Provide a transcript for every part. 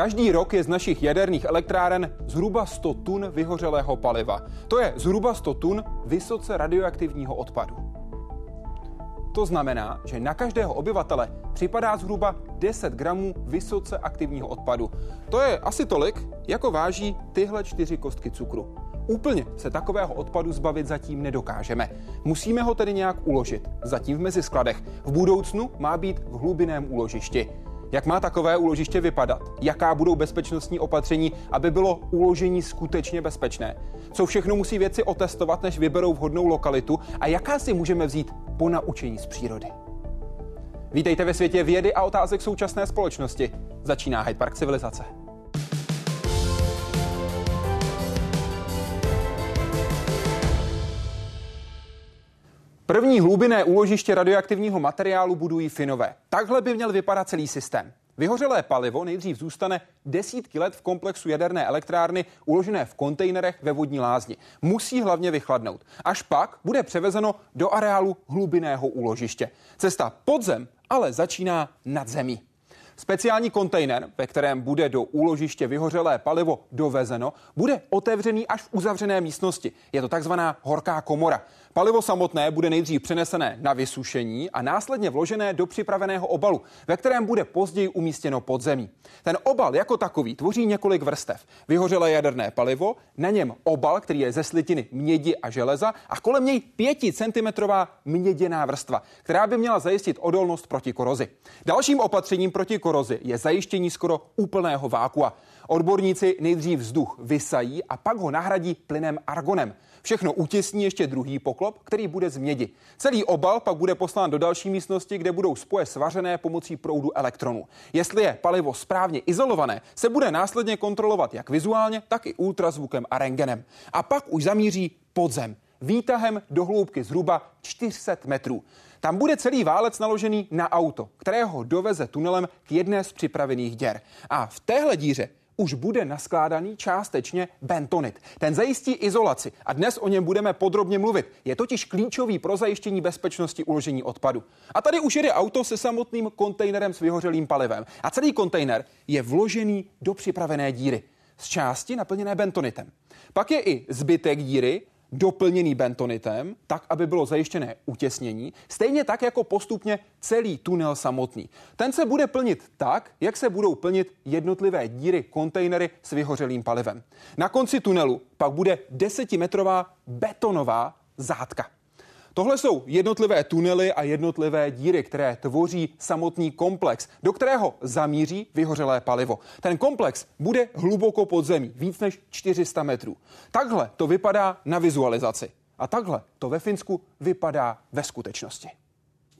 Každý rok je z našich jaderných elektráren zhruba 100 tun vyhořelého paliva. To je zhruba 100 tun vysoce radioaktivního odpadu. To znamená, že na každého obyvatele připadá zhruba 10 gramů vysoce aktivního odpadu. To je asi tolik, jako váží tyhle čtyři kostky cukru. Úplně se takového odpadu zbavit zatím nedokážeme. Musíme ho tedy nějak uložit, zatím v meziskladech. V budoucnu má být v hlubiném úložišti. Jak má takové úložiště vypadat? Jaká budou bezpečnostní opatření, aby bylo uložení skutečně bezpečné? Co všechno musí věci otestovat, než vyberou vhodnou lokalitu? A jaká si můžeme vzít po naučení z přírody? Vítejte ve světě vědy a otázek současné společnosti. Začíná Hyde Park civilizace. První hlubinné úložiště radioaktivního materiálu budují Finové. Takhle by měl vypadat celý systém. Vyhořelé palivo nejdřív zůstane desítky let v komplexu jaderné elektrárny uložené v kontejnerech ve vodní lázni. Musí hlavně vychladnout. Až pak bude převezeno do areálu hlubinného úložiště. Cesta pod zem ale začíná nad zemí. Speciální kontejner, ve kterém bude do úložiště vyhořelé palivo dovezeno, bude otevřený až v uzavřené místnosti. Je to takzvaná horká komora. Palivo samotné bude nejdřív přenesené na vysušení a následně vložené do připraveného obalu, ve kterém bude později umístěno podzemí. Ten obal jako takový tvoří několik vrstev. Vyhořelé jaderné palivo, na něm obal, který je ze slitiny mědi a železa a kolem něj 5 cm měděná vrstva, která by měla zajistit odolnost proti korozi. Dalším opatřením proti korozi je zajištění skoro úplného vákua. Odborníci nejdřív vzduch vysají a pak ho nahradí plynem argonem. Všechno utěsní ještě druhý poklop, který bude z mědi. Celý obal pak bude poslán do další místnosti, kde budou spoje svařené pomocí proudu elektronů. Jestli je palivo správně izolované, se bude následně kontrolovat jak vizuálně, tak i ultrazvukem a rengenem. A pak už zamíří podzem výtahem do hloubky zhruba 400 metrů. Tam bude celý válec naložený na auto, kterého doveze tunelem k jedné z připravených děr. A v téhle díře už bude naskládaný částečně bentonit. Ten zajistí izolaci a dnes o něm budeme podrobně mluvit. Je totiž klíčový pro zajištění bezpečnosti uložení odpadu. A tady už jede auto se samotným kontejnerem s vyhořelým palivem. A celý kontejner je vložený do připravené díry z části naplněné bentonitem. Pak je i zbytek díry, doplněný bentonitem, tak, aby bylo zajištěné utěsnění, stejně tak jako postupně celý tunel samotný. Ten se bude plnit tak, jak se budou plnit jednotlivé díry, kontejnery s vyhořelým palivem. Na konci tunelu pak bude desetimetrová betonová zátka. Tohle jsou jednotlivé tunely a jednotlivé díry, které tvoří samotný komplex, do kterého zamíří vyhořelé palivo. Ten komplex bude hluboko pod zemí, víc než 400 metrů. Takhle to vypadá na vizualizaci. A takhle to ve Finsku vypadá ve skutečnosti.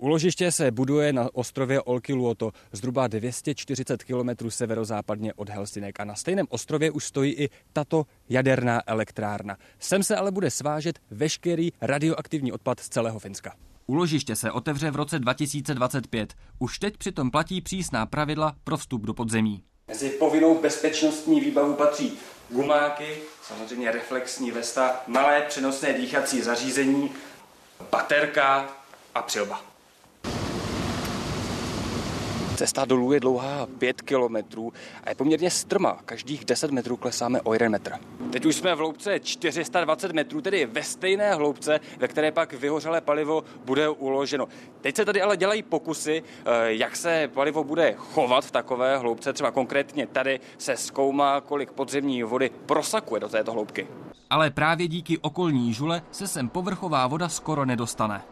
Úložiště se buduje na ostrově Olkiluoto, zhruba 240 km severozápadně od Helsinek a na stejném ostrově už stojí i tato jaderná elektrárna. Sem se ale bude svážet veškerý radioaktivní odpad z celého Finska. Úložiště se otevře v roce 2025. Už teď přitom platí přísná pravidla pro vstup do podzemí. Mezi povinnou bezpečnostní výbavu patří gumáky, samozřejmě reflexní vesta, malé přenosné dýchací zařízení, baterka a přilba. Cesta dolů je dlouhá 5 kilometrů a je poměrně strma. Každých 10 metrů klesáme o 1 metr. Teď už jsme v hloubce 420 metrů, tedy ve stejné hloubce, ve které pak vyhořelé palivo bude uloženo. Teď se tady ale dělají pokusy, eh, jak se palivo bude chovat v takové hloubce. Třeba konkrétně tady se zkoumá, kolik podzemní vody prosakuje do této hloubky. Ale právě díky okolní žule se sem povrchová voda skoro nedostane.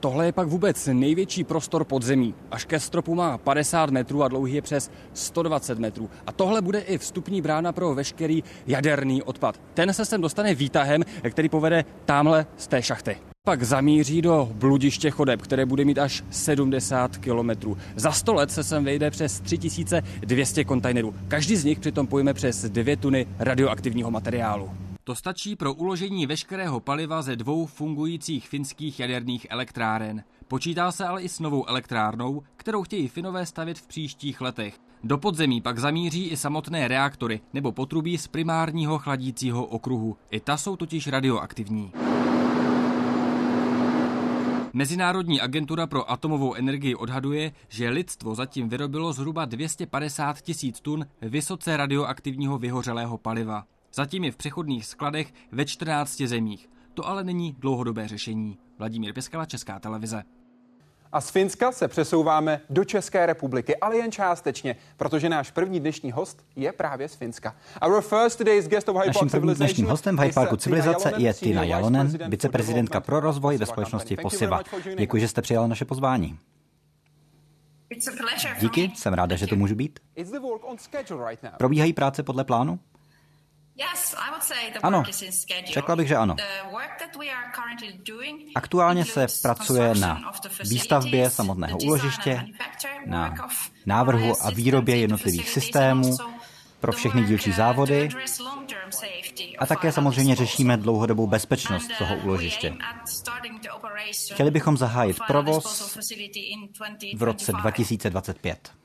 Tohle je pak vůbec největší prostor podzemí. Až ke stropu má 50 metrů a dlouhý je přes 120 metrů. A tohle bude i vstupní brána pro veškerý jaderný odpad. Ten se sem dostane výtahem, který povede tamhle z té šachty. Pak zamíří do bludiště chodeb, které bude mít až 70 kilometrů. Za 100 let se sem vejde přes 3200 kontejnerů. Každý z nich přitom pojme přes 2 tuny radioaktivního materiálu. To stačí pro uložení veškerého paliva ze dvou fungujících finských jaderných elektráren. Počítá se ale i s novou elektrárnou, kterou chtějí Finové stavit v příštích letech. Do podzemí pak zamíří i samotné reaktory nebo potrubí z primárního chladícího okruhu. I ta jsou totiž radioaktivní. Mezinárodní agentura pro atomovou energii odhaduje, že lidstvo zatím vyrobilo zhruba 250 tisíc tun vysoce radioaktivního vyhořelého paliva. Zatím je v přechodných skladech ve 14 zemích. To ale není dlouhodobé řešení. Vladimír Pěskala, Česká televize. A z Finska se přesouváme do České republiky, ale jen částečně, protože náš první dnešní host je právě z Finska. Our first today's guest of Naším prvním dnešním hostem v Hyde Parku civilizace je Tina Jalonen, viceprezidentka pro rozvoj ve společnosti Posiva. Děkuji, že jste přijala naše pozvání. Díky, jsem ráda, že to můžu být. Probíhají práce podle plánu? Ano, řekla bych, že ano. Aktuálně se pracuje na výstavbě samotného úložiště, na návrhu a výrobě jednotlivých systémů pro všechny dílčí závody a také samozřejmě řešíme dlouhodobou bezpečnost toho úložiště. Chtěli bychom zahájit provoz v roce 2025.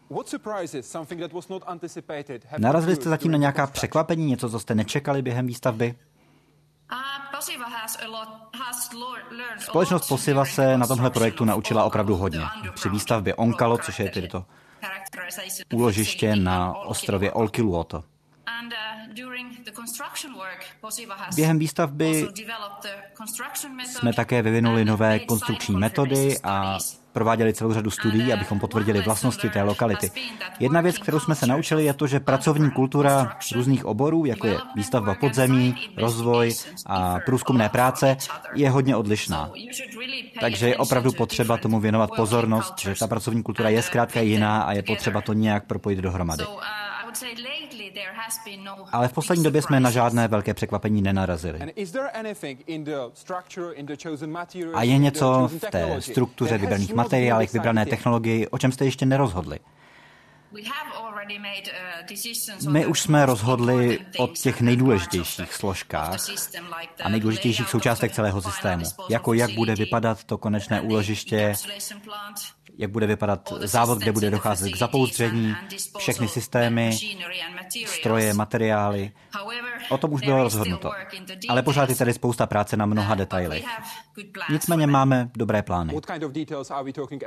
Narazili jste zatím na nějaká překvapení, něco, co jste nečekali během výstavby? Společnost Posiva se na tomhle projektu naučila opravdu hodně. Při výstavbě Onkalo, což je tedy to úložiště na ostrově Olkiluoto. Během výstavby jsme také vyvinuli nové konstrukční metody a prováděli celou řadu studií, abychom potvrdili vlastnosti té lokality. Jedna věc, kterou jsme se naučili, je to, že pracovní kultura různých oborů, jako je výstavba podzemí, rozvoj a průzkumné práce, je hodně odlišná. Takže je opravdu potřeba tomu věnovat pozornost, že ta pracovní kultura je zkrátka jiná a je potřeba to nějak propojit dohromady. No Ale v poslední době jsme na žádné velké překvapení nenarazili. A je něco v té struktuře vybraných materiálech, vybrané technologii, o čem jste ještě nerozhodli? Uh, My už jsme rozhodli o těch nejdůležitějších složkách a nejdůležitějších součástech celého systému, jako jak bude vypadat to konečné úložiště, jak bude vypadat závod, kde bude docházet k zapouzdření, všechny systémy, stroje, materiály. O tom už bylo rozhodnuto. Ale pořád je tady spousta práce na mnoha detailech. Nicméně máme dobré plány.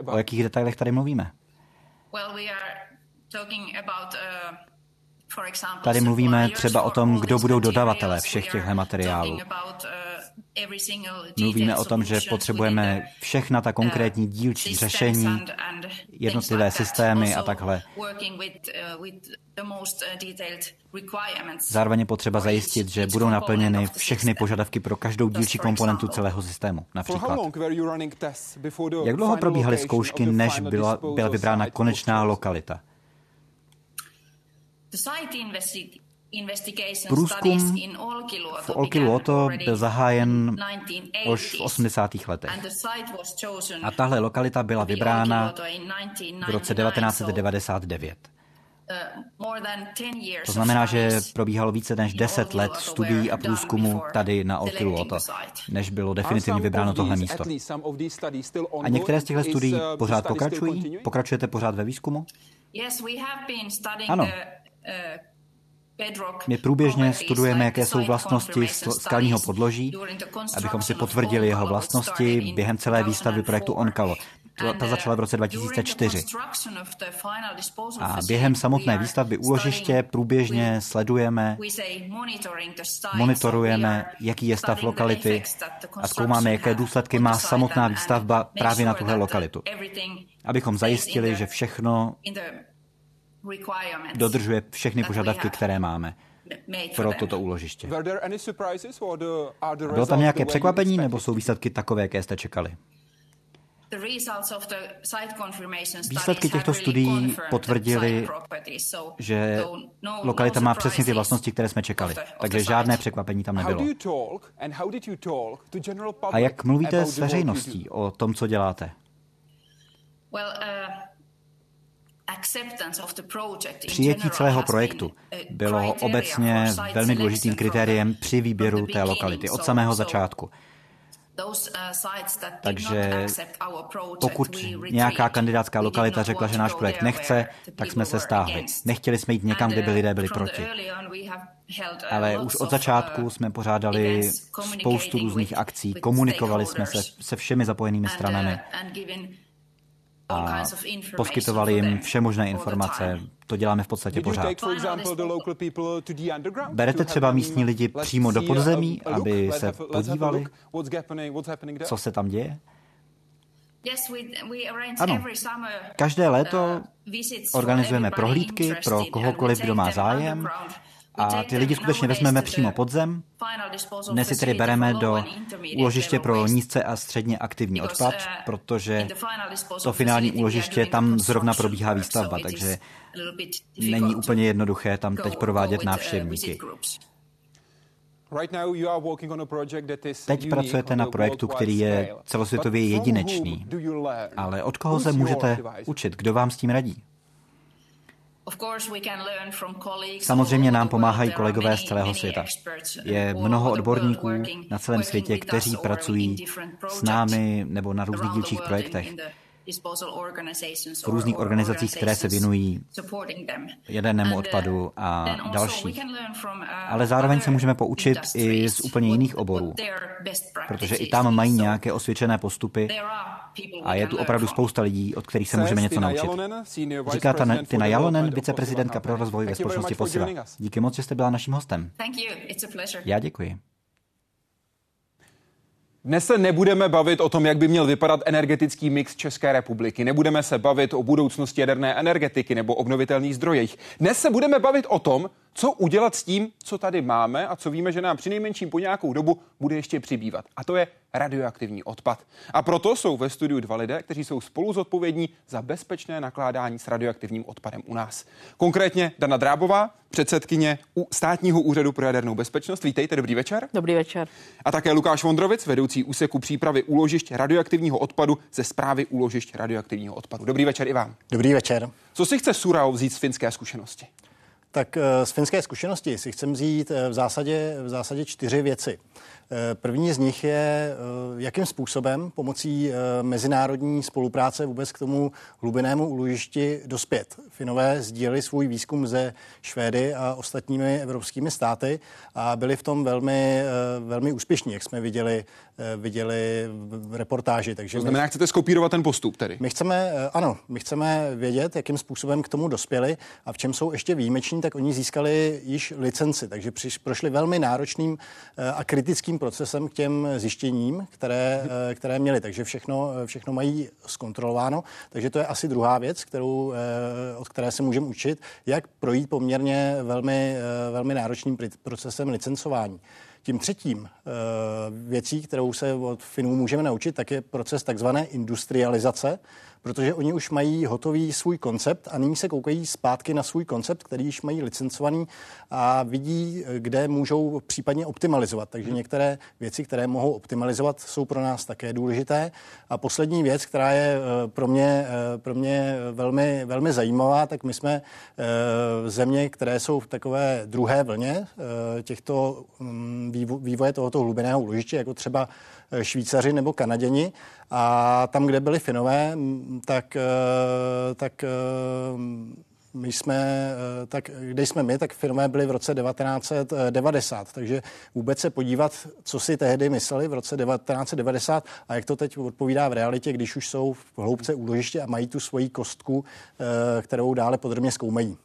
O jakých detailech tady mluvíme? Tady mluvíme třeba o tom, kdo budou dodavatelé všech těchto materiálů. Mluvíme o tom, že potřebujeme všechna ta konkrétní dílčí řešení, jednotlivé systémy a takhle. Zároveň je potřeba zajistit, že budou naplněny všechny požadavky pro každou dílčí komponentu celého systému. Například. Jak dlouho probíhaly zkoušky, než byla, byla vybrána konečná lokalita? Průzkum v Olkiluoto byl zahájen už v 80. letech. A tahle lokalita byla vybrána v roce 1999. Uh, to znamená, že probíhalo více než 10 let studií a průzkumu tady na Olkiluoto, než bylo definitivně vybráno tohle místo. A některé z těchto studií uh, pořád pokračují? Pokračujete pořád ve výzkumu? Ano. My průběžně studujeme, jaké jsou vlastnosti skalního podloží, abychom si potvrdili jeho vlastnosti během celé výstavby projektu ONCALO. Ta začala v roce 2004. A během samotné výstavby úložiště průběžně sledujeme, monitorujeme, jaký je stav lokality a zkoumáme, jaké důsledky má samotná výstavba právě na tuhle lokalitu. Abychom zajistili, že všechno dodržuje všechny požadavky, které máme pro toto úložiště. Bylo tam nějaké překvapení, nebo jsou výsledky takové, jaké jste čekali? Výsledky těchto studií potvrdili, že no lokalita má přesně ty vlastnosti, které jsme čekali, takže žádné překvapení tam nebylo. A jak mluvíte s veřejností o tom, co děláte? Uh, Přijetí celého projektu uh, bylo obecně velmi důležitým kritériem při výběru té lokality od samého začátku. Takže pokud nějaká kandidátská lokalita řekla, že náš projekt nechce, tak jsme se stáhli. Nechtěli jsme jít někam, kde by lidé byli proti. Ale už od začátku jsme pořádali spoustu různých akcí, komunikovali jsme se se všemi zapojenými stranami a poskytovali jim vše možné informace. To děláme v podstatě pořád. Berete třeba místní lidi přímo do podzemí, aby se podívali, co se tam děje? Ano, každé léto organizujeme prohlídky pro kohokoliv, kdo má zájem a ty lidi skutečně vezmeme přímo pod zem. Dnes si tedy bereme do úložiště pro nízce a středně aktivní odpad, protože to finální úložiště, tam zrovna probíhá výstavba, takže není úplně jednoduché tam teď provádět návštěvníky. Teď pracujete na projektu, který je celosvětově jedinečný. Ale od koho se můžete učit? Kdo vám s tím radí? Samozřejmě nám pomáhají kolegové z celého světa. Je mnoho odborníků na celém světě, kteří pracují s námi nebo na různých dílčích projektech v různých organizacích, které se věnují jadernému uh, odpadu a další. Uh, Ale zároveň se můžeme poučit i z úplně jiných oborů, protože i tam mají nějaké osvědčené postupy a je tu opravdu spousta lidí, od kterých se můžeme něco naučit. Říká Tina Jalonen, viceprezidentka pro rozvoj ve společnosti Posila. Díky moc, že jste byla naším hostem. Já děkuji. Dnes se nebudeme bavit o tom, jak by měl vypadat energetický mix České republiky. Nebudeme se bavit o budoucnosti jaderné energetiky nebo obnovitelných zdrojích. Dnes se budeme bavit o tom, co udělat s tím, co tady máme a co víme, že nám přinejmenším po nějakou dobu bude ještě přibývat. A to je radioaktivní odpad. A proto jsou ve studiu dva lidé, kteří jsou spolu zodpovědní za bezpečné nakládání s radioaktivním odpadem u nás. Konkrétně Dana Drábová, předsedkyně státního úřadu pro jadernou bezpečnost. Vítejte, dobrý večer. Dobrý večer. A také Lukáš Vondrovic, vedoucí úseku přípravy úložišť radioaktivního odpadu ze zprávy úložišť radioaktivního odpadu. Dobrý večer i vám. Dobrý večer. Co si chce Surao vzít z finské zkušenosti? Tak eh, z finské zkušenosti si chcem vzít eh, v zásadě, v zásadě čtyři věci. Eh, první z nich je, jakým způsobem pomocí mezinárodní spolupráce vůbec k tomu hlubinnému úložišti dospět. Finové sdíleli svůj výzkum ze Švédy a ostatními evropskými státy a byli v tom velmi, velmi úspěšní, jak jsme viděli, viděli v reportáži. Takže to znamená, my, chcete skopírovat ten postup tedy? My chceme, ano, my chceme vědět, jakým způsobem k tomu dospěli a v čem jsou ještě výjimeční tak oni získali již licenci, takže přiš, prošli velmi náročným eh, a kritickým procesem k těm zjištěním, které, eh, které měli. Takže všechno, eh, všechno mají zkontrolováno. Takže to je asi druhá věc, kterou, od které se můžeme učit, jak projít poměrně velmi, velmi náročným procesem licencování. Tím třetím věcí, kterou se od Finů můžeme naučit, tak je proces takzvané industrializace, protože oni už mají hotový svůj koncept a nyní se koukají zpátky na svůj koncept, který již mají licencovaný a vidí, kde můžou případně optimalizovat. Takže některé věci, které mohou optimalizovat, jsou pro nás také důležité. A poslední věc, která je eh, pro mě, eh, pro mě velmi, velmi zajímavá, tak my jsme eh, země, které jsou v takové druhé vlně těchto mm, vývoje tohoto hlubinného úložiště, jako třeba Švýcaři nebo Kanaděni. A tam, kde byli Finové, tak, eh, tak eh, my jsme, eh, tak kde jsme my, tak Finové byli v roce 1990, takže vůbec se podívat, co si tehdy mysleli v roce 1990 a jak to teď odpovídá v realitě, když už jsou v hloubce úložiště a mají tu svoji kostku, kterou dále podrobně zkoumají.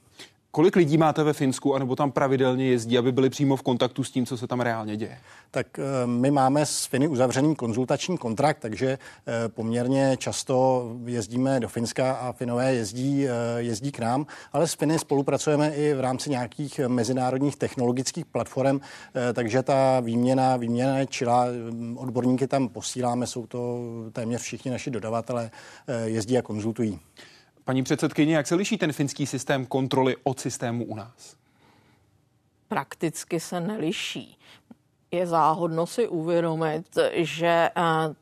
Kolik lidí máte ve Finsku, anebo tam pravidelně jezdí, aby byli přímo v kontaktu s tím, co se tam reálně děje? Tak eh, my máme s Finy uzavřený konzultační kontrakt, takže eh, poměrně často jezdíme do Finska a Finové jezdí, eh, jezdí k nám, ale s Finy spolupracujeme i v rámci nějakých mezinárodních technologických platform, takže ta výměna, výměna je čila, odborníky tam posíláme, jsou to téměř všichni naši dodavatelé, jezdí a konzultují. Paní předsedkyně, jak se liší ten finský systém kontroly od systému u nás? Prakticky se neliší. Je záhodno si uvědomit, že eh,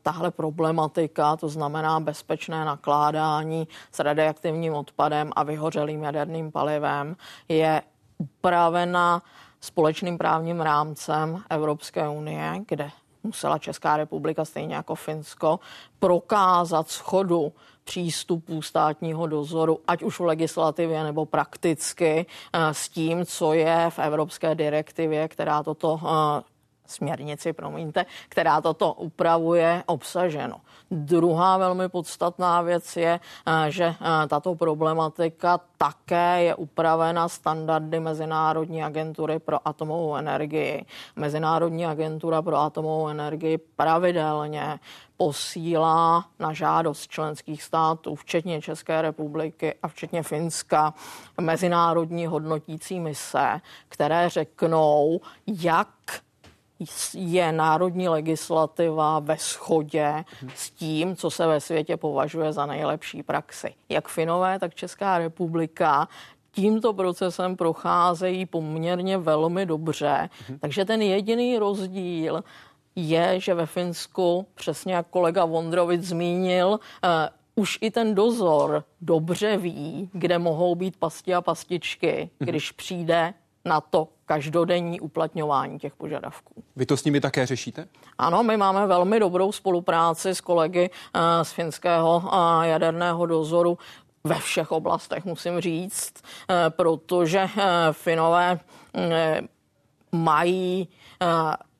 tahle problematika, to znamená bezpečné nakládání s radioaktivním odpadem a vyhořelým jaderným palivem, je upravena společným právním rámcem Evropské unie, kde musela Česká republika, stejně jako Finsko, prokázat schodu přístupů státního dozoru, ať už v legislativě nebo prakticky, eh, s tím, co je v evropské direktivě, která toto eh, směrnici, promiňte, která toto upravuje, obsaženo. Druhá velmi podstatná věc je, eh, že tato problematika také je upravena standardy Mezinárodní agentury pro atomovou energii. Mezinárodní agentura pro atomovou energii pravidelně posílá na žádost členských států, včetně České republiky a včetně Finska, mezinárodní hodnotící mise, které řeknou, jak je národní legislativa ve shodě s tím, co se ve světě považuje za nejlepší praxi. Jak Finové, tak Česká republika tímto procesem procházejí poměrně velmi dobře. Takže ten jediný rozdíl je, že ve Finsku, přesně jak kolega Vondrovic zmínil, uh, už i ten dozor dobře ví, kde mohou být pasti a pastičky, mhm. když přijde na to každodenní uplatňování těch požadavků. Vy to s nimi také řešíte? Ano, my máme velmi dobrou spolupráci s kolegy uh, z finského uh, jaderného dozoru ve všech oblastech, musím říct, uh, protože Finové mají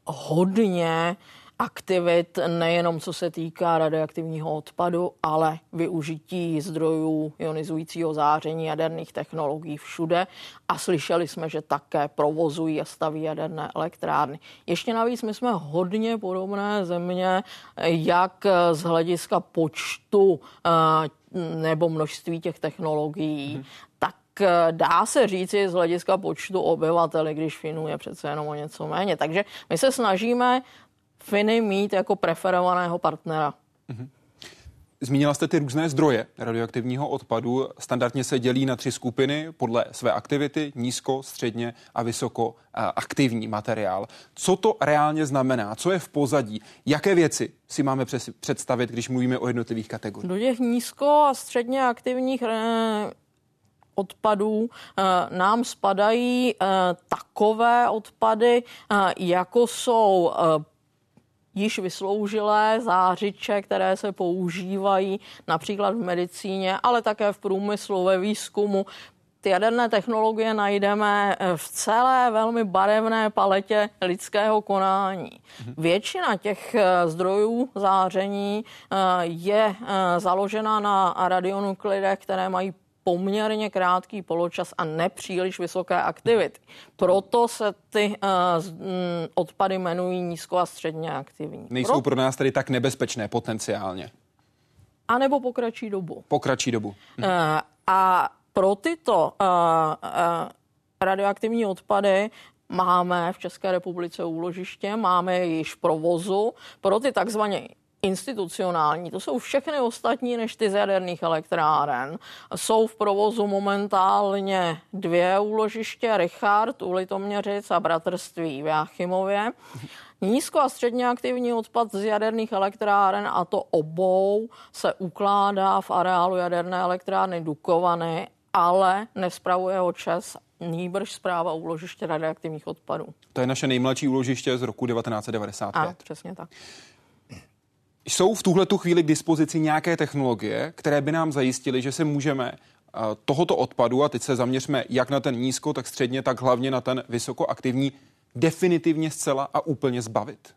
hodně aktivit, nejenom co se týká radioaktivního odpadu, ale využití zdrojů ionizujícího záření jaderných technologií všude. A slyšeli jsme, že také provozují a staví jaderné elektrárny. Ještě navíc my jsme hodně podobné země, jak z hlediska počtu eh, nebo množství těch technologií, hmm Eh, dá se říci z hlediska počtu obyvatel, když Finů je přece jenom o něco méně. Takže my se snažíme Finy mít jako preferovaného partnera. Mm-hmm. Zmínila jste ty různé zdroje radioaktivního odpadu. Standardně se dělí na tři skupiny podle své aktivity, nízko, středně a vysoko aktivní materiál. Co to reálně znamená? Co je v pozadí? Jaké věci si máme představit, když mluvíme o jednotlivých kategoriích? Do těch nízko a středně aktivních eh, odpadů eh, nám spadají eh, takové odpady, jako jsou již vysloužilé zářiče, které se používají například v medicíně, ale také v průmyslu, ve výzkumu. Ty jaderné technologie najdeme v celé velmi barevné paletě lidského konání. Mhm. Většina těch zdrojů záření je založena na radionuklidech, které mají poměrně krátký poločas a nepříliš vysoké aktivity. Proto se ty uh, odpady jmenují nízko a středně aktivní. Nejsou pro, pro nás tedy tak nebezpečné potenciálně? A nebo pokračí dobu. Pokračí dobu. Hm. Uh, a pro tyto uh, uh, radioaktivní odpady máme v České republice úložiště, máme již provozu. Pro ty takzvané institucionální. To jsou všechny ostatní než ty z jaderných elektráren. Jsou v provozu momentálně dvě úložiště, Richard u Litoměřic a Bratrství v Jáchymově. Nízko a středně aktivní odpad z jaderných elektráren, a to obou, se ukládá v areálu jaderné elektrárny Dukovany, ale nespravuje ho ČES nýbrž zpráva úložiště radioaktivních odpadů. To je naše nejmladší úložiště z roku 1995. A, přesně tak. Jsou v tuhle tu chvíli k dispozici nějaké technologie, které by nám zajistily, že se můžeme eh, tohoto odpadu, a teď se zaměřme jak na ten nízko, tak středně, tak hlavně na ten vysokoaktivní, definitivně zcela a úplně zbavit?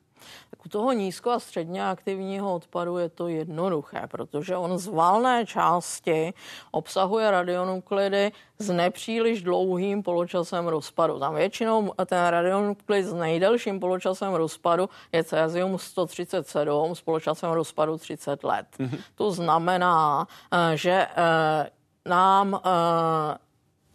Tak u toho nízko a středně aktivního odpadu je to jednoduché, protože on z valné části obsahuje radionuklidy s nepříliš dlouhým poločasem rozpadu. Tam většinou ten radionuklid s nejdelším poločasem rozpadu je cesium 137 s poločasem rozpadu 30 let. Mm-hmm. To znamená, eh, že eh, nám eh,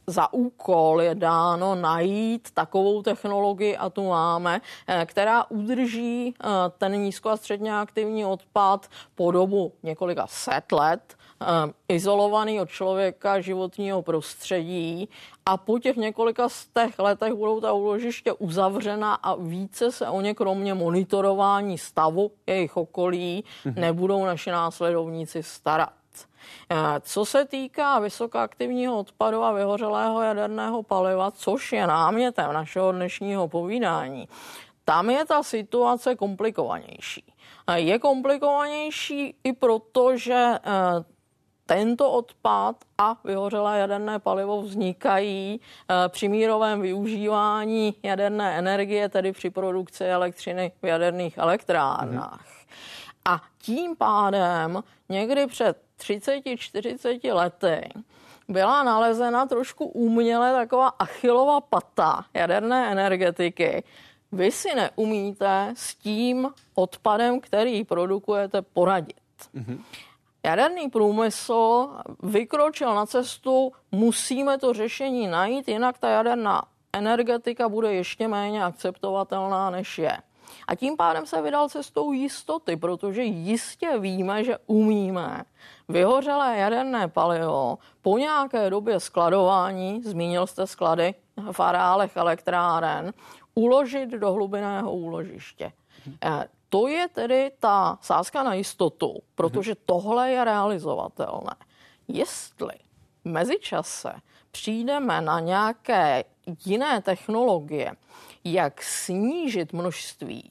za úkol je dáno najít takovou technologii, a tu máme, eh, která udrží eh, ten nízko a středně aktivní odpad po dobu několika set let, eh, izolovaný od člověka životního prostředí a po těch několika z těch letech budou ta úložiště uzavřena a více se o ně kromě monitorování stavu jejich okolí mhm. nebudou naši následovníci starat. Eh, co se týká vysokoaktivního odpadu a vyhořelého jaderného paliva, což je námětem našeho dnešního povídání, tam je ta situace komplikovanější. Je komplikovanější i proto, že tento odpad a vyhořelé jaderné palivo vznikají eh, při mírovém využívání jaderné energie, tedy při produkci elektřiny v jaderných elektrárnách. Mm. A tím pádem někdy před 30-40 lety byla nalezena trošku úměle taková achilová pata jaderné energetiky. Vy si neumíte s tím odpadem, který produkujete, poradit. Mm-hmm jaderný průmysl vykročil na cestu, musíme to řešení najít, jinak ta jaderná energetika bude ještě méně akceptovatelná, než je. A tím pádem se vydal cestou jistoty, protože jistě víme, že umíme vyhořelé jaderné palivo po nějaké době skladování, zmínil jste sklady v areálech elektráren, uložit do hlubinného úložiště. Eh, to je tedy ta sázka na jistotu, protože tohle je realizovatelné. Jestli mezičase přijdeme na nějaké jiné technologie, jak snížit množství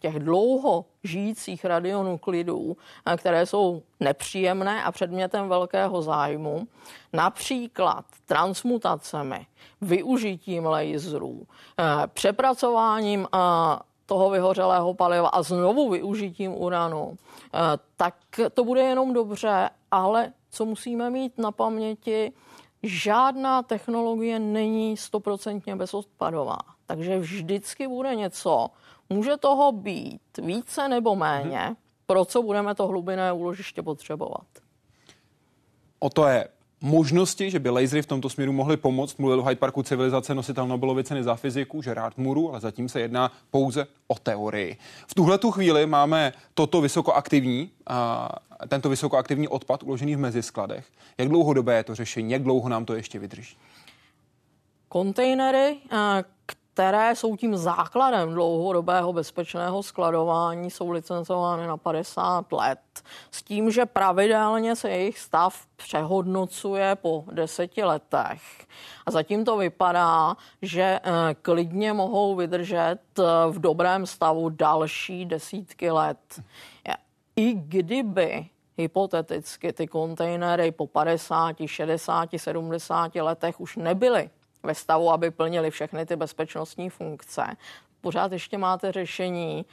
těch dlouho žijících radionuklidů, eh, které jsou nepříjemné a předmětem velkého zájmu, například transmutacemi, využitím laserů, eh, přepracováním eh, toho vyhořelého paliva a znovu využitím uranu, tak to bude jenom dobře, ale co musíme mít na paměti, žádná technologie není stoprocentně bezodpadová. Takže vždycky bude něco, může toho být více nebo méně, pro co budeme to hlubinné úložiště potřebovat. O to je možnosti, že by lasery v tomto směru mohly pomoct. Mluvil Hyde Parku civilizace nositel Nobelovy ceny za fyziku, Gerard Muru, ale zatím se jedná pouze o teorii. V tuhle tu chvíli máme toto vysokoaktivní, a, tento vysokoaktivní odpad uložený v meziskladech. Jak dlouhodobé je to řešení? Jak dlouho nám to ještě vydrží? Kontejnery, které jsou tím základem dlouhodobého bezpečného skladování, jsou licencovány na 50 let. S tím, že pravidelně se jejich stav přehodnocuje po deseti letech. A zatím to vypadá, že eh, klidně mohou vydržet eh, v dobrém stavu další desítky let. I kdyby hypoteticky ty kontejnery po 50, 60, 70 letech už nebyly ve stavu, aby plnili všechny ty bezpečnostní funkce. Pořád ještě máte řešení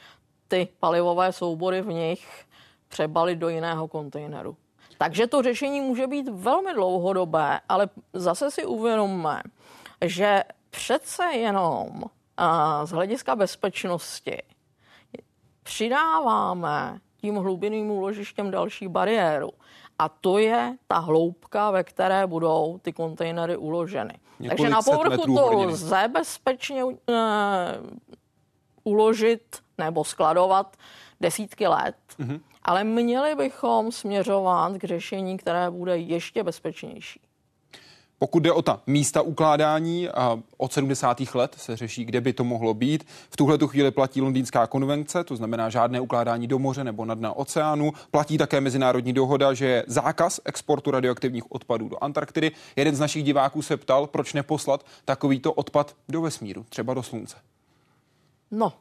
ty palivové soubory v nich přebalit do jiného kontejneru. Takže to řešení může být velmi dlouhodobé, ale zase si uvědomme, že přece jenom z hlediska bezpečnosti přidáváme tím hlubinným úložištěm další bariéru. A to je ta hloubka, ve které budou ty kontejnery uloženy. Takže na povrchu to lze bezpečně uh, uložit nebo skladovat desítky let, mm-hmm. ale měli bychom směřovat k řešení, které bude ještě bezpečnější. Pokud jde o ta místa ukládání, a od 70. let se řeší, kde by to mohlo být. V tuhle tu chvíli platí londýnská konvence, to znamená žádné ukládání do moře nebo na dna oceánu. Platí také mezinárodní dohoda, že je zákaz exportu radioaktivních odpadů do Antarktidy. Jeden z našich diváků se ptal, proč neposlat takovýto odpad do vesmíru, třeba do Slunce. No,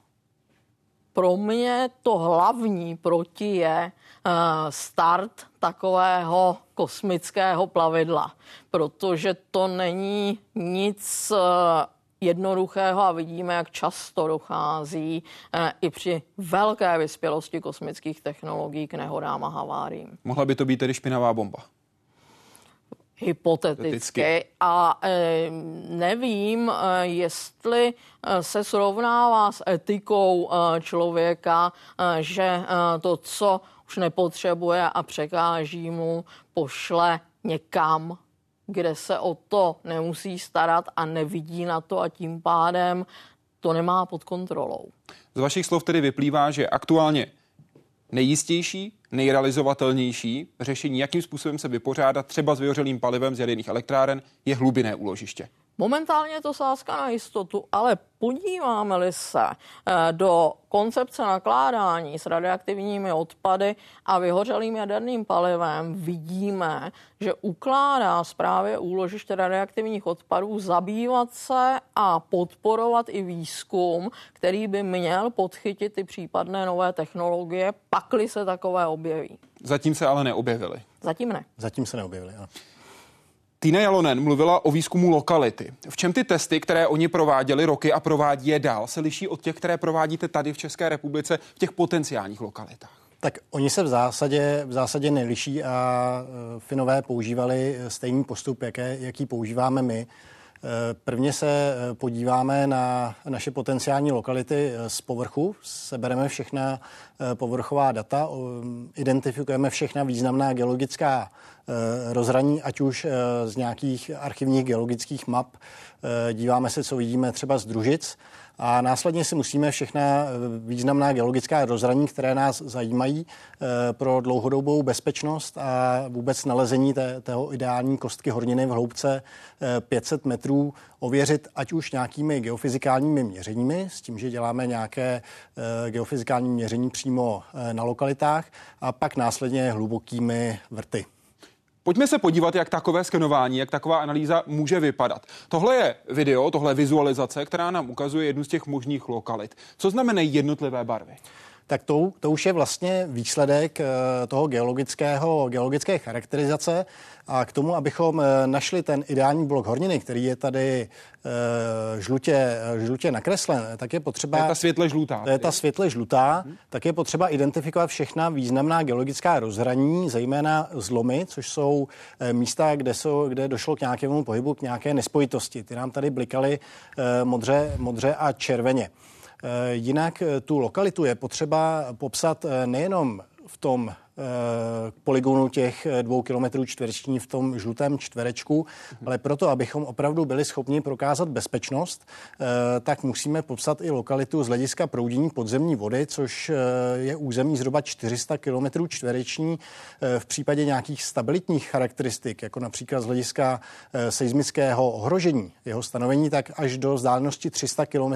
pro mě to hlavní proti je eh, start takového kosmického plavidla, protože to není nic eh, jednoduchého a vidíme, jak často dochází eh, i při velké vyspělosti kosmických technologií k nehodám a haváriím. Mohla by to být tedy špinavá bomba? hypoteticky. A e, nevím, e, jestli se srovnává s etikou e, člověka, e, že e, to, co už nepotřebuje a překáží mu, pošle někam, kde se o to nemusí starat a nevidí na to a tím pádem to nemá pod kontrolou. Z vašich slov tedy vyplývá, že aktuálně nejistější, nejrealizovatelnější řešení, jakým způsobem se vypořádat třeba s vyhořelým palivem z jaderných elektráren, je hlubinné úložiště. Momentálně je to sázka na jistotu, ale podíváme-li se eh, do koncepce nakládání s radioaktivními odpady a vyhořelým jaderným palivem, vidíme, že ukládá zprávě úložiště radioaktivních odpadů zabývat se a podporovat i výzkum, který by měl podchytit ty případné nové technologie, pakli se takové objeví. Zatím se ale neobjevily. Zatím ne. Zatím se neobjevily, ano. Tina Jalonen mluvila o výzkumu lokality. V čem ty testy, které oni prováděli roky a provádí je dál, se liší od těch, které provádíte tady v České republice v těch potenciálních lokalitách? Tak oni se v zásadě, v zásadě neliší a e, Finové používali stejný postup, jaké, jaký používáme my. E, prvně se e, podíváme na naše potenciální lokality z povrchu, sebereme všechna povrchová data, identifikujeme všechna významná geologická rozhraní, ať už eh, z nějakých archivních geologických map. Eh, díváme se, co vidíme třeba z družic a následně si musíme všechna významná geologická rozhraní, které nás zajímají pro dlouhodobou bezpečnost a vůbec nalezení té, tého ideální kostky horniny v hloubce 500 metrů ověřit ať už nějakými geofyzikálními měřeními, s tím, že děláme nějaké geofyzikální měření přímo na lokalitách a pak následně hlubokými vrty. Pojďme se podívat, jak takové skenování, jak taková analýza může vypadat. Tohle je video, tohle je vizualizace, která nám ukazuje jednu z těch možných lokalit. Co znamenají jednotlivé barvy? Tak to, to už je vlastně výsledek eh, toho geologického, geologické charakterizace a k tomu, abychom eh, našli ten ideální blok horniny, který je tady uh, žlutě, žlutě nakreslen, tak je potřeba... To je ta světle žlutá. To je ta světle žlutá, hmm. tak je potřeba identifikovat všechna významná geologická rozhraní, zejména zlomy, což jsou místa, kde, jsou, kde došlo k nějakému pohybu, k nějaké nespojitosti. Ty nám tady blikaly modře, modře a červeně. Eh, jinak eh, tu lokalitu je potřeba popsat eh, nejenom v tom Eh, poligonu těch eh, dvou kilometrů čtvereční v tom žlutém čtverečku, ale proto, abychom opravdu byli schopni prokázat bezpečnost, eh, tak musíme popsat i lokalitu z hlediska proudění podzemní vody, což je území zhruba 400 km čtvereční v případě nějakých stabilitních charakteristik, jako například z hlediska seismického ohrožení, jeho stanovení tak až do vzdálenosti 300 km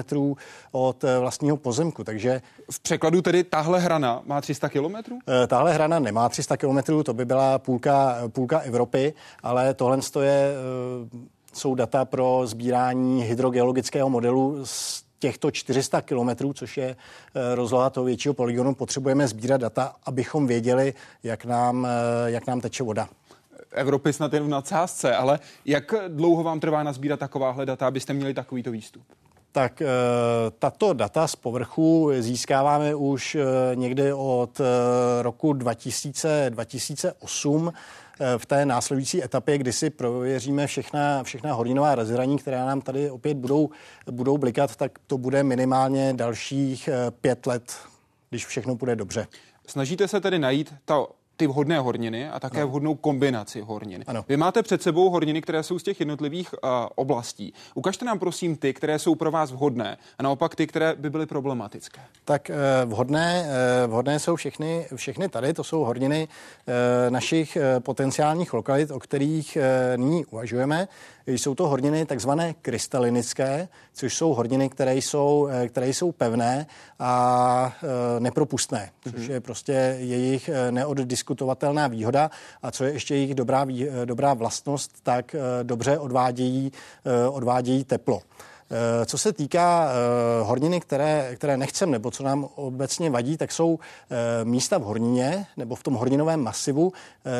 od vlastního pozemku. Takže v překladu tedy tahle hrana má 300 km? Tahle hrana strana nemá 300 kilometrů, to by byla půlka, půlka Evropy, ale tohle je, eh, jsou data pro sbírání hydrogeologického modelu z těchto 400 kilometrů, což je eh, rozloha toho většího poligonu, potřebujeme sbírat data, abychom věděli, jak nám, eh, jak nám teče voda. Evropy snad jen v nadsázce, ale jak dlouho vám trvá nazbírat takováhle data, abyste měli takovýto výstup? Tak eh, tato data z povrchu získáváme už eh, někdy od eh, roku 2000, 2008 v té následující etapě, kdy si prověříme všechna, všechna horninová rozhraní, která nám tady opět budou, budou blikat, tak to bude minimálně dalších pět let, když všechno bude dobře. Snažíte se tedy najít ta ty vhodné horniny a také no. vhodnou kombinaci hornin. Ano. Vy máte před sebou horniny, které jsou z těch jednotlivých uh, oblastí. Ukažte nám prosím ty, které jsou pro vás vhodné a naopak ty, které by byly problematické. Tak uh, vhodné, uh, vhodné jsou všechny, všechny tady, to jsou horniny uh, našich uh, potenciálních lokalit, o kterých uh, nyní uvažujeme. Jsou to horniny takzvané krystalinické, což jsou horniny, které jsou, eh, které jsou pevné a eh, nepropustné, což mhm. je prostě jejich eh, neoddiskutovatelná výhoda. A co je ještě jejich dobrá, dobrá vlastnost, tak dobře odvádějí, odvádějí teplo. Eh, co se týká eh, horniny, které, které nechcem, nebo co nám obecně vadí, tak jsou eh, místa v hornině nebo v tom horninovém masivu,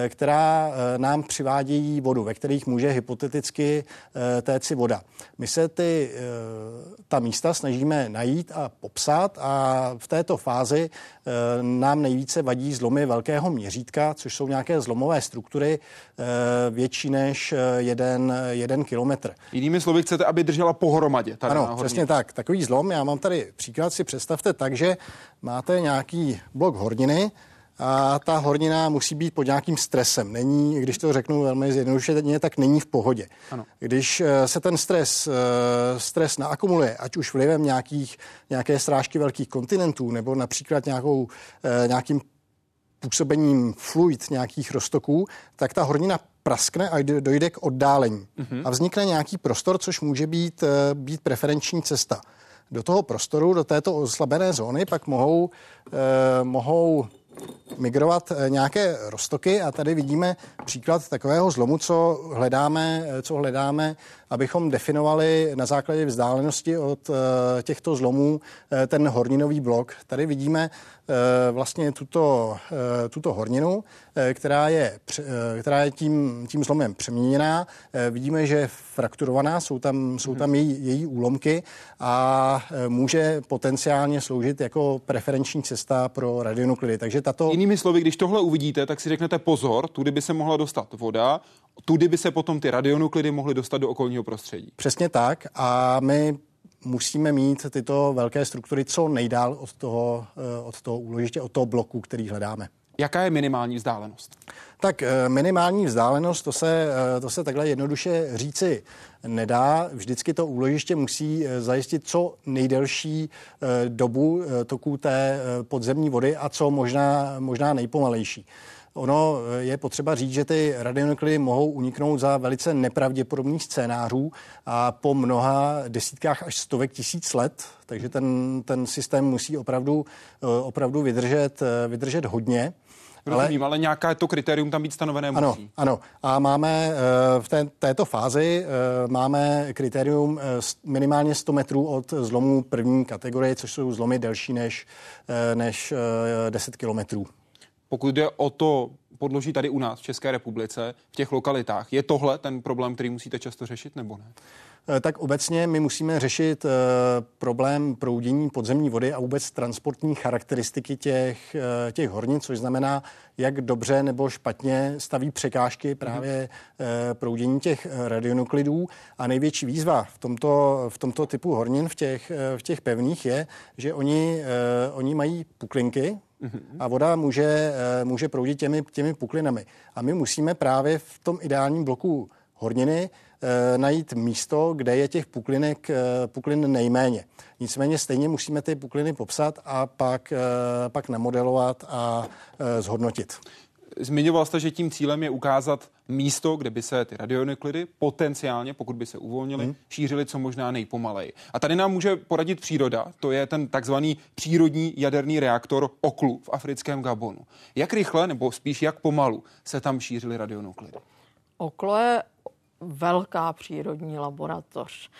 která nám přivádějí vodu, ve kterých může hypoteticky téci voda. My se ty, ta místa snažíme najít a popsat a v této fázi nám nejvíce vadí zlomy velkého měřítka, což jsou nějaké zlomové struktury větší než jeden, jeden kilometr. Jinými slovy, chcete, aby držela pohromadě hromadě. Tady ano, přesně tak. Takový zlom, já mám tady příklad, si představte tak, že máte nějaký blok horniny, a ta hornina musí být pod nějakým stresem. Není, když to řeknu velmi zjednodušeně, tak není v pohodě. Ano. Když eh, se ten stres, eh, stres naakumuluje, ať už vlivem nějakých, nějaké strážky velkých kontinentů nebo například nějakou, eh, nějakým působením fluid nějakých roztoků, tak ta hornina praskne a dojde k oddálení. Mm-hmm. A vznikne nějaký prostor, což může být, eh, být preferenční cesta. Do toho prostoru, do této oslabené zóny pak mohou, eh, mohou migrovat eh, nějaké roztoky a tady vidíme příklad takového zlomu, co hledáme, eh, co hledáme abychom definovali na základě vzdálenosti od těchto zlomů ten horninový blok. Tady vidíme vlastně tuto, tuto horninu, která je, která je tím, tím zlomem přeměněná. Vidíme, že je frakturovaná, jsou tam, jsou tam její, její úlomky a může potenciálně sloužit jako preferenční cesta pro radionuklidy. Takže tato... Jinými slovy, když tohle uvidíte, tak si řeknete pozor, tudy by se mohla dostat voda, tudy by se potom ty radionuklidy mohly dostat do okolního prostředí. Přesně tak a my musíme mít tyto velké struktury co nejdál od toho, eh, od toho úložiště, od toho bloku, který hledáme. Jaká je minimální vzdálenost? Tak eh, minimální vzdálenost, to se, eh, to se takhle jednoduše říci nedá. Vždycky to úložiště musí eh, zajistit co nejdelší dobu toku té podzemní vody a co možná, možná nejpomalejší. Ono je potřeba říct, že ty radionuklidy mohou uniknout za velice nepravděpodobných scénářů a po mnoha desítkách až stovek tisíc let, takže ten, ten systém musí opravdu, opravdu vydržet, vydržet hodně. Rozumím, ale, ale nějaká to kritérium tam být stanovené musí. Ano, ano. A máme v té, této fázi máme kritérium minimálně 100 metrů od zlomu první kategorie, což jsou zlomy delší než, než 10 kilometrů. Pokud jde o to podloží tady u nás v České republice, v těch lokalitách, je tohle ten problém, který musíte často řešit, nebo ne? Eh, tak obecně my musíme řešit eh, problém proudění podzemní vody a vůbec transportní charakteristiky těch, eh, těch hornic, což znamená, jak dobře nebo špatně staví překážky právě proudění těch radionuklidů. A největší výzva v tomto, v tomto typu hornin, v těch, v těch pevných, je, že oni, oni mají puklinky, a voda může, může proudit těmi, těmi puklinami. A my musíme právě v tom ideálním bloku horniny najít místo, kde je těch puklinek, eh, puklin nejméně. Nicméně stejně musíme ty pukliny popsat a pak, eh, pak namodelovat a zhodnotit. Zmiňoval jste, že tím cílem je ukázat místo, kde by se ty radionuklidy potenciálně, pokud by se uvolnily, hmm. šířily co možná nejpomaleji. A tady nám může poradit příroda, to je ten takzvaný přírodní jaderný reaktor OKLU v africkém Gabonu. Jak rychle, nebo spíš jak pomalu, se tam šířily radionuklidy? Oklo je velká přírodní laboratoř.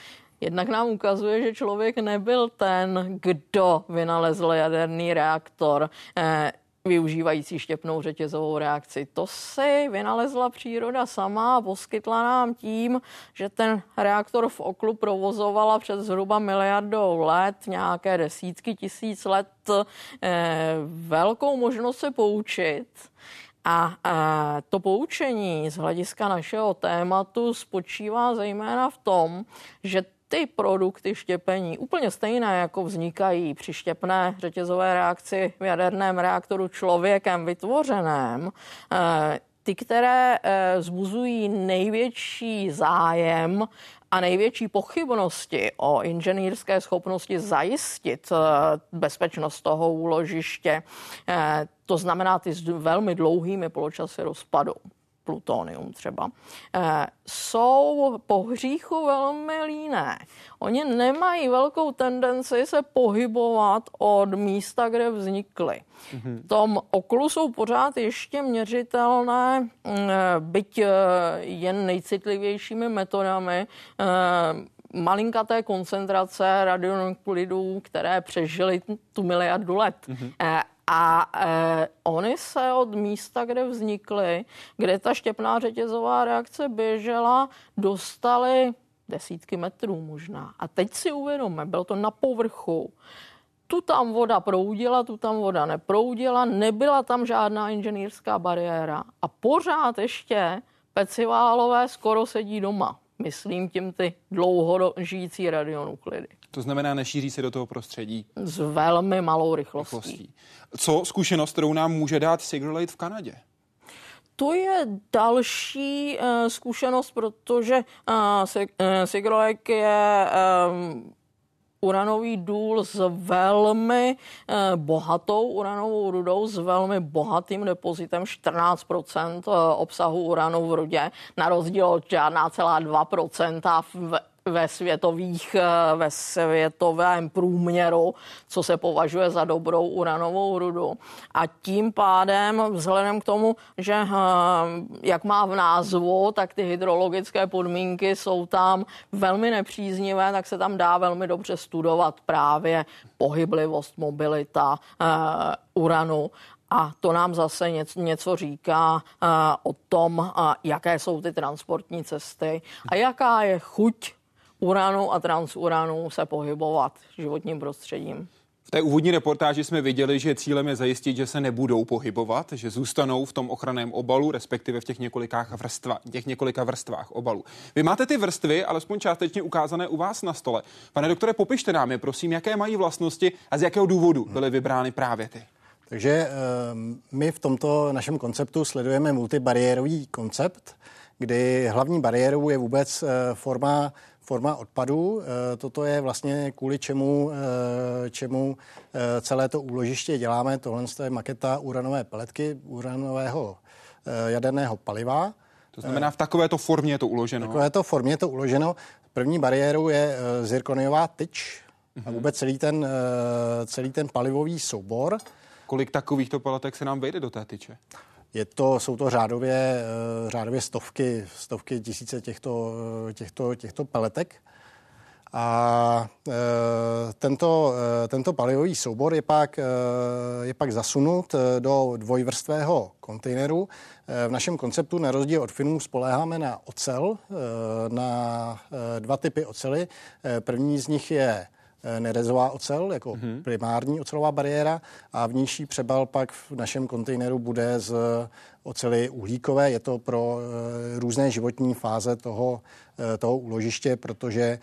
Jednak nám ukazuje, že člověk nebyl ten, kdo vynalezl jaderný reaktor. Eh, využívající štěpnou řetězovou reakci. To si vynalezla příroda sama a poskytla nám tím, že ten reaktor v oklu provozovala před zhruba miliardou let, nějaké desítky tisíc let, eh, velkou možnost se poučit a, to poučení z hlediska našeho tématu spočívá zejména v tom, že ty produkty štěpení, úplně stejné, jako vznikají při štěpné řetězové reakci v jaderném reaktoru člověkem vytvořeném, eh, ty, které eh, zbuzují největší zájem a největší pochybnosti o inženýrské schopnosti zajistit eh, bezpečnost toho úložiště, to znamená ty s velmi dlouhými poločasy rozpadu, plutonium třeba, eh, jsou po hříchu velmi líné. Oni nemají velkou tendenci se pohybovat od místa, kde vznikly. Mm-hmm. V tom oklu jsou pořád ještě měřitelné, eh, byť eh, jen nejcitlivějšími metodami, malinkaté koncentrace radionuklidů, které přežily tu miliardu let. Mm-hmm. A eh, oni se od místa, kde vznikly, kde ta štěpná řetězová reakce běžela, dostali desítky metrů možná. A teď si uvědomme, bylo to na povrchu. Tu tam voda proudila, tu tam voda neproudila, nebyla tam žádná inženýrská bariéra. A pořád ještě peciválové skoro sedí doma. Myslím tím ty dlouho žijící radionuklidy. To znamená, nešíří se do toho prostředí. S velmi malou rychlostí. rychlostí. Co zkušenost, kterou nám může dát Sigrelate v Kanadě? To je další uh, zkušenost, protože uh, Sigrelake je um, uranový důl s velmi eh, bohatou uranovou rudou, s velmi bohatým depozitem 14 eh, obsahu uranu v rudě, na rozdíl od žádná celá 2 v ve světových, eh, ve světovém průměru, co se považuje za dobrou uranovou rudu. A tím pádem, vzhledem k tomu, že eh, jak má v názvu, tak ty hydrologické podmínky jsou tam velmi nepříznivé, tak se tam dá velmi dobře studovat právě pohyblivost, mobilita uh, uranu. A to nám zase něco, něco říká uh, o tom, uh, jaké jsou ty transportní cesty a jaká je chuť uranu a transuranu se pohybovat životním prostředím. V té úvodní reportáži jsme viděli, že cílem je zajistit, že se nebudou pohybovat, že zůstanou v tom ochranném obalu, respektive v těch, několikách vrstva, těch několika vrstvách obalu. Vy máte ty vrstvy, alespoň částečně ukázané u vás na stole. Pane doktore, popište nám je, prosím, jaké mají vlastnosti a z jakého důvodu byly vybrány právě ty. Takže ehm, my v tomto našem konceptu sledujeme multibariérový koncept, kdy hlavní bariérou je vůbec eh, forma forma odpadu. Eh, toto je vlastně kvůli čemu, eh, čemu eh, celé to úložiště děláme. Tohle je maketa uranové peletky, uranového jaderného paliva. To znamená, v takovéto formě je to uloženo? V takovéto formě je to uloženo. První bariérou je zirkoniová tyč a mhm. vůbec celý ten, celý ten palivový soubor. Kolik takovýchto paletek se nám vejde do té tyče? Je to, jsou to řádově, eh, řádově stovky, stovky tisíce těchto, eh, těchto, těchto peletek. A e, tento, tento palivový soubor je pak, je pak zasunut do dvojvrstvého kontejneru. V našem konceptu na rozdíl od Finů spoléháme na ocel, na dva typy ocely. První z nich je Eh, nerezová ocel jako mm-hmm. primární ocelová bariéra a vnější přebal pak v našem kontejneru bude z ocely uhlíkové. Je to pro e, různé životní fáze toho, e, toho úložiště, protože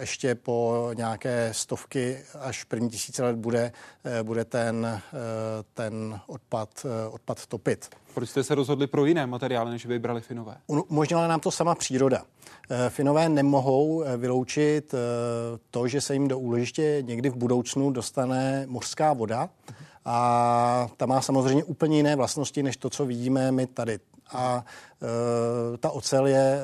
ještě po nějaké stovky až první tisíce let bude, bude ten, ten odpad, odpad topit. Proč jste se rozhodli pro jiné materiály, než vybrali Finové? Umožnila nám to sama příroda. Finové nemohou vyloučit to, že se jim do úložiště někdy v budoucnu dostane mořská voda. A ta má samozřejmě úplně jiné vlastnosti, než to, co vidíme my tady. A ta ocel je e,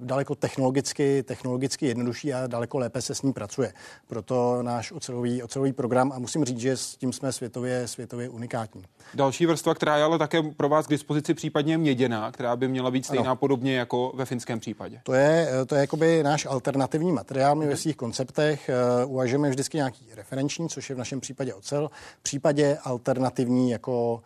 daleko technologicky, technologicky jednodušší a daleko lépe se s ní pracuje. Proto náš ocelový, ocelový program a musím říct, že s tím jsme světově, světově unikátní. Další vrstva, která je ale také pro vás k dispozici případně měděná, která by měla být stejná ano. podobně jako ve finském případě. To je, to je jakoby náš alternativní materiál. My ve svých konceptech uh, uvažujeme vždycky nějaký referenční, což je v našem případě ocel, v případě alternativní jako,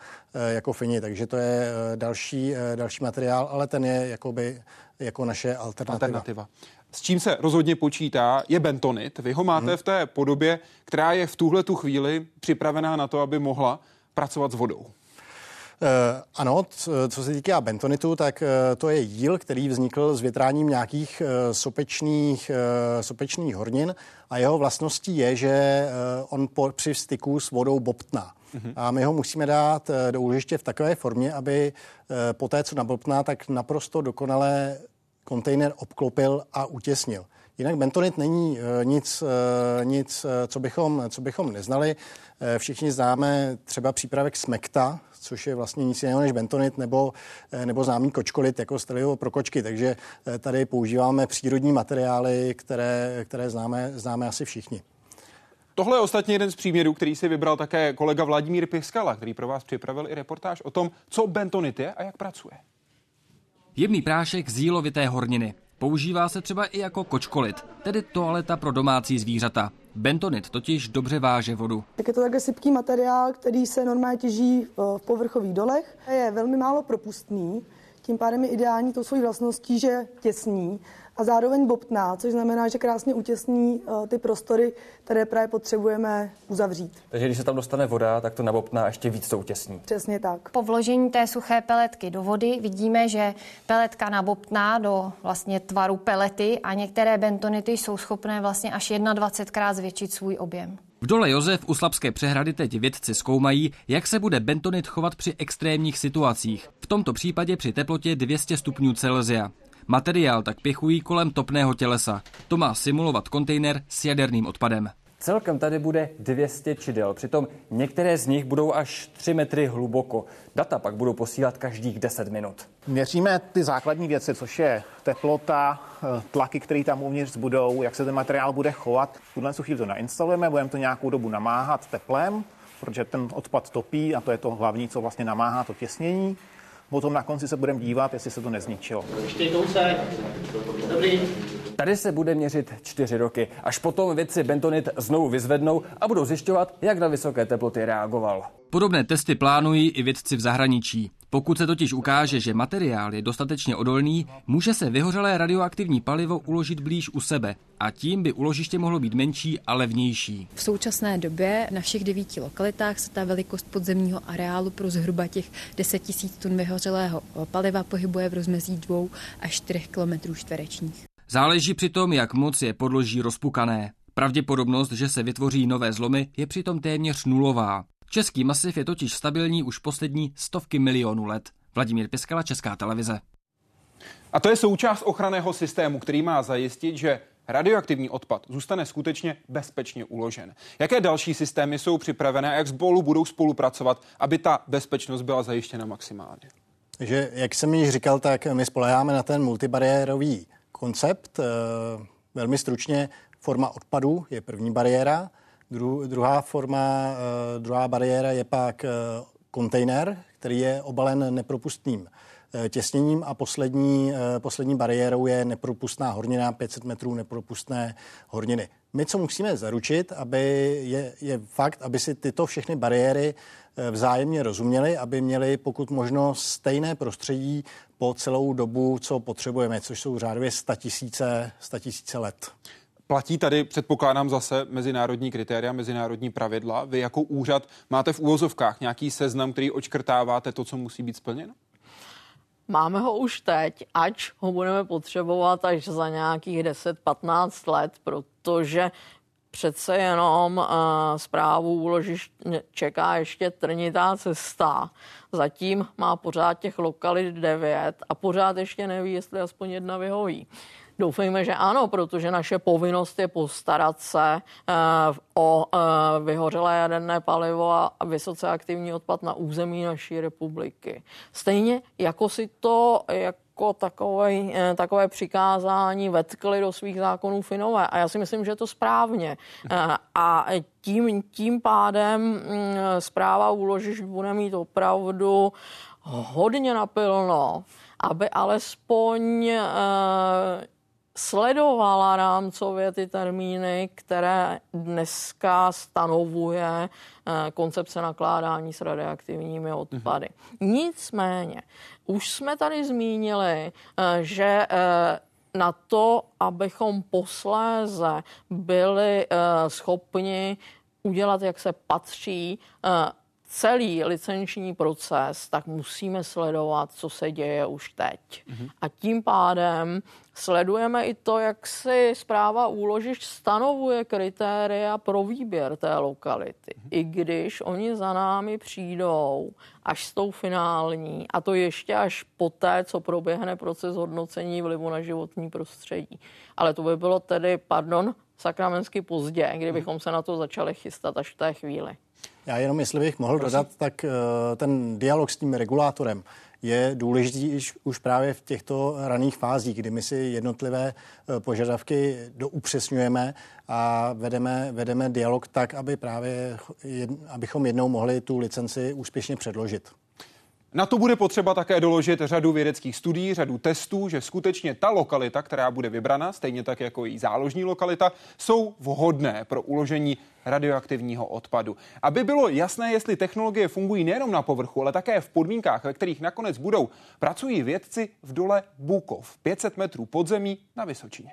jako fini. Takže to je další, další materiál, ale ten je jakoby jako naše alternativa. alternativa. S čím se rozhodně počítá, je bentonit. Vy ho máte hmm. v té podobě, která je v tuhle tu chvíli připravená na to, aby mohla pracovat s vodou. Uh, ano, co se týká bentonitu, tak uh, to je jíl, který vznikl s větráním nějakých uh, sopečných, sopečných hornin a jeho vlastností je, že on po, při styku s vodou bobtná. Uh-huh. A my ho musíme dát do úložiště v takové formě, aby po té, co nabobtná, tak naprosto dokonale kontejner obklopil a utěsnil. Jinak bentonit není nic, nic co, bychom, co bychom neznali. Eh, všichni známe třeba přípravek smekta, což je vlastně nic jiného než bentonit, nebo, eh, nebo známý kočkolit jako stelivo pro kočky. Takže eh, tady používáme přírodní materiály, které, které známe, známe asi všichni. Tohle je ostatně jeden z příměrů, který si vybral také kolega Vladimír Piskala, který pro vás připravil i reportáž o tom, co bentonit je a jak pracuje. Jemný prášek z jílovité horniny. Používá se třeba i jako kočkolit, tedy toaleta pro domácí zvířata. Bentonit totiž dobře váže vodu. Tak je to takhle sypký materiál, který se normálně těží v povrchových dolech. Je velmi málo propustný, tím pádem je ideální tou svojí vlastností, že těsní a zároveň bobtná, což znamená, že krásně utěsní uh, ty prostory, které právě potřebujeme uzavřít. Takže když se tam dostane voda, tak to nabobtná ještě víc to utěsní. Přesně tak. Po vložení té suché peletky do vody vidíme, že peletka nabobtná do vlastně tvaru pelety a některé bentonity jsou schopné vlastně až 21krát zvětšit svůj objem. V dole Josef u Slabské přehrady teď vědci zkoumají, jak se bude bentonit chovat při extrémních situacích, v tomto případě při teplotě 200 stupňů Celsia. Materiál tak pěchují kolem topného tělesa. To má simulovat kontejner s jaderným odpadem. Celkem tady bude 200 čidel, přitom některé z nich budou až 3 metry hluboko. Data pak budou posílat každých 10 minut. Měříme ty základní věci, což je teplota, eh, tlaky, které tam uvnitř budou, jak se ten materiál bude chovat. V tuhle chvíli to nainstalujeme, budeme to nějakou dobu namáhat teplem, protože ten odpad topí a to je to hlavní, co vlastně namáhá to těsnění. Potom na konci se budeme dívat, jestli se to nezničilo. Kousek. Dobrý. Tady se bude měřit čtyři roky, až potom vědci bentonit znovu vyzvednou a budou zjišťovat, jak na vysoké teploty reagoval. Podobné testy plánují i vědci v zahraničí. Pokud se totiž ukáže, že materiál je dostatečně odolný, může se vyhořelé radioaktivní palivo uložit blíž u sebe a tím by uložiště mohlo být menší a levnější. V současné době na všech devíti lokalitách se ta velikost podzemního areálu pro zhruba těch 10 000 tun vyhořelého paliva pohybuje v rozmezí 2 až 4 km čtverečních. Záleží přitom, jak moc je podloží rozpukané. Pravděpodobnost, že se vytvoří nové zlomy, je přitom téměř nulová. Český masiv je totiž stabilní už poslední stovky milionů let. Vladimír Piskala, Česká televize. A to je součást ochranného systému, který má zajistit, že radioaktivní odpad zůstane skutečně bezpečně uložen. Jaké další systémy jsou připravené a jak spolu budou spolupracovat, aby ta bezpečnost byla zajištěna maximálně? Že, jak jsem již říkal, tak my spoleháme na ten multibariérový koncept. Eh, velmi stručně, forma odpadu je první bariéra. Dru, druhá forma, eh, druhá bariéra je pak eh, kontejner, který je obalen nepropustným těsněním a poslední, poslední bariérou je nepropustná hornina, 500 metrů nepropustné horniny. My, co musíme zaručit, aby je, je fakt, aby si tyto všechny bariéry vzájemně rozuměli, aby měli pokud možno stejné prostředí po celou dobu, co potřebujeme, což jsou řádově 100 tisíce let. Platí tady, předpokládám zase, mezinárodní kritéria, mezinárodní pravidla. Vy jako úřad máte v úvozovkách nějaký seznam, který očkrtáváte to, co musí být splněno? Máme ho už teď, ač ho budeme potřebovat až za nějakých 10-15 let, protože přece jenom uh, zprávu úložišť čeká ještě trnitá cesta. Zatím má pořád těch lokalit devět a pořád ještě neví, jestli aspoň jedna vyhoví. Doufejme, že ano, protože naše povinnost je postarat se uh, o uh, vyhořelé jaderné palivo a vysoce aktivní odpad na území naší republiky. Stejně jako si to, jak jako takové, eh, takové přikázání vetkli do svých zákonů Finové. A já si myslím, že je to správně. Eh, a tím, tím pádem mm, zpráva úložišť bude mít opravdu hodně napilno, aby alespoň eh, sledovala rámcově ty termíny, které dneska stanovuje koncepce nakládání s radioaktivními odpady. Mhm. Nicméně už jsme tady zmínili, eh, že eh, na to, abychom posléze byli eh, schopni udělat, jak se patří, celý licenční proces, tak musíme sledovat, co se děje už teď. Mm-hmm. A tím pádem sledujeme i to, jak si zpráva úložišť stanovuje kritéria pro výběr té lokality. Mm-hmm. I když oni za námi přijdou až s tou finální, a to ještě až poté, co proběhne proces hodnocení vlivu na životní prostředí. Ale to by bylo tedy, pardon, sakramensky pozdě, kdybychom se na to začali chystat až v té chvíli. Já jenom, jestli bych mohl Prosím. dodat, tak uh, ten dialog s tím regulátorem je důležitý už právě v těchto raných fázích, kdy my si jednotlivé uh, požadavky doupřesňujeme a vedeme, vedeme dialog tak, aby právě abychom jednou mohli tu licenci úspěšně předložit. Na to bude potřeba také doložit řadu vědeckých studií, řadu testů, že skutečně ta lokalita, která bude vybrana, stejně tak jako její záložní lokalita, jsou vhodné pro uložení radioaktivního odpadu. Aby bylo jasné, jestli technologie fungují nejenom na povrchu, ale také v podmínkách, ve kterých nakonec budou, pracují vědci v dole Bukov, 500 metrů podzemí na Vysočině.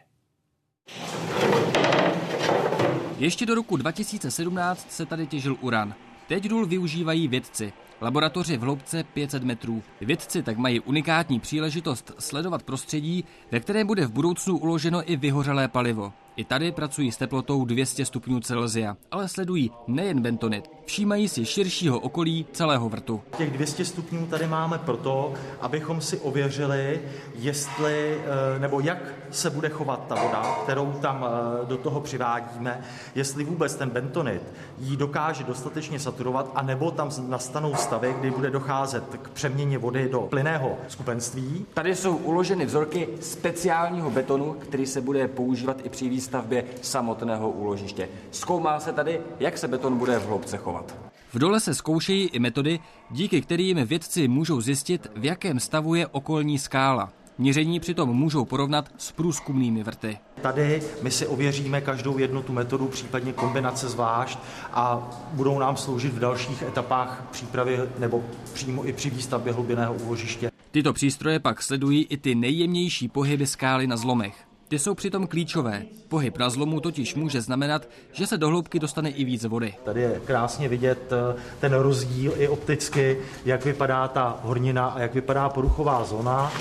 Ještě do roku 2017 se tady těžil uran. Teď důl využívají vědci. Laboratoři v hloubce 500 metrů. Vědci tak mají unikátní příležitost sledovat prostředí, ve kterém bude v budoucnu uloženo i vyhořelé palivo. I tady pracují s teplotou 200 stupňů Celsia, ale sledují nejen bentonit, všímají si širšího okolí celého vrtu. Těch 200 stupňů tady máme proto, abychom si ověřili, jestli eh, nebo jak se bude chovat ta voda, kterou tam eh, do toho přivádíme, jestli vůbec ten bentonit ji dokáže dostatečně saturovat, anebo tam nastanou stavy, kdy bude docházet k přeměně vody do plyného skupenství. Tady jsou uloženy vzorky speciálního betonu, který se bude používat i při výstavbě samotného úložiště. Zkoumá se tady, jak se beton bude v hloubce chovat. V dole se zkoušejí i metody, díky kterým vědci můžou zjistit, v jakém stavu je okolní skála. Měření přitom můžou porovnat s průzkumnými vrty. Tady my si ověříme každou jednu tu metodu, případně kombinace zvlášť a budou nám sloužit v dalších etapách přípravy nebo přímo i při výstavbě hlubinného úložiště. Tyto přístroje pak sledují i ty nejjemnější pohyby skály na zlomech. Ty jsou přitom klíčové. Pohyb na zlomu totiž může znamenat, že se do hloubky dostane i víc vody. Tady je krásně vidět eh, ten rozdíl i opticky, jak vypadá ta hornina a jak vypadá poruchová zóna.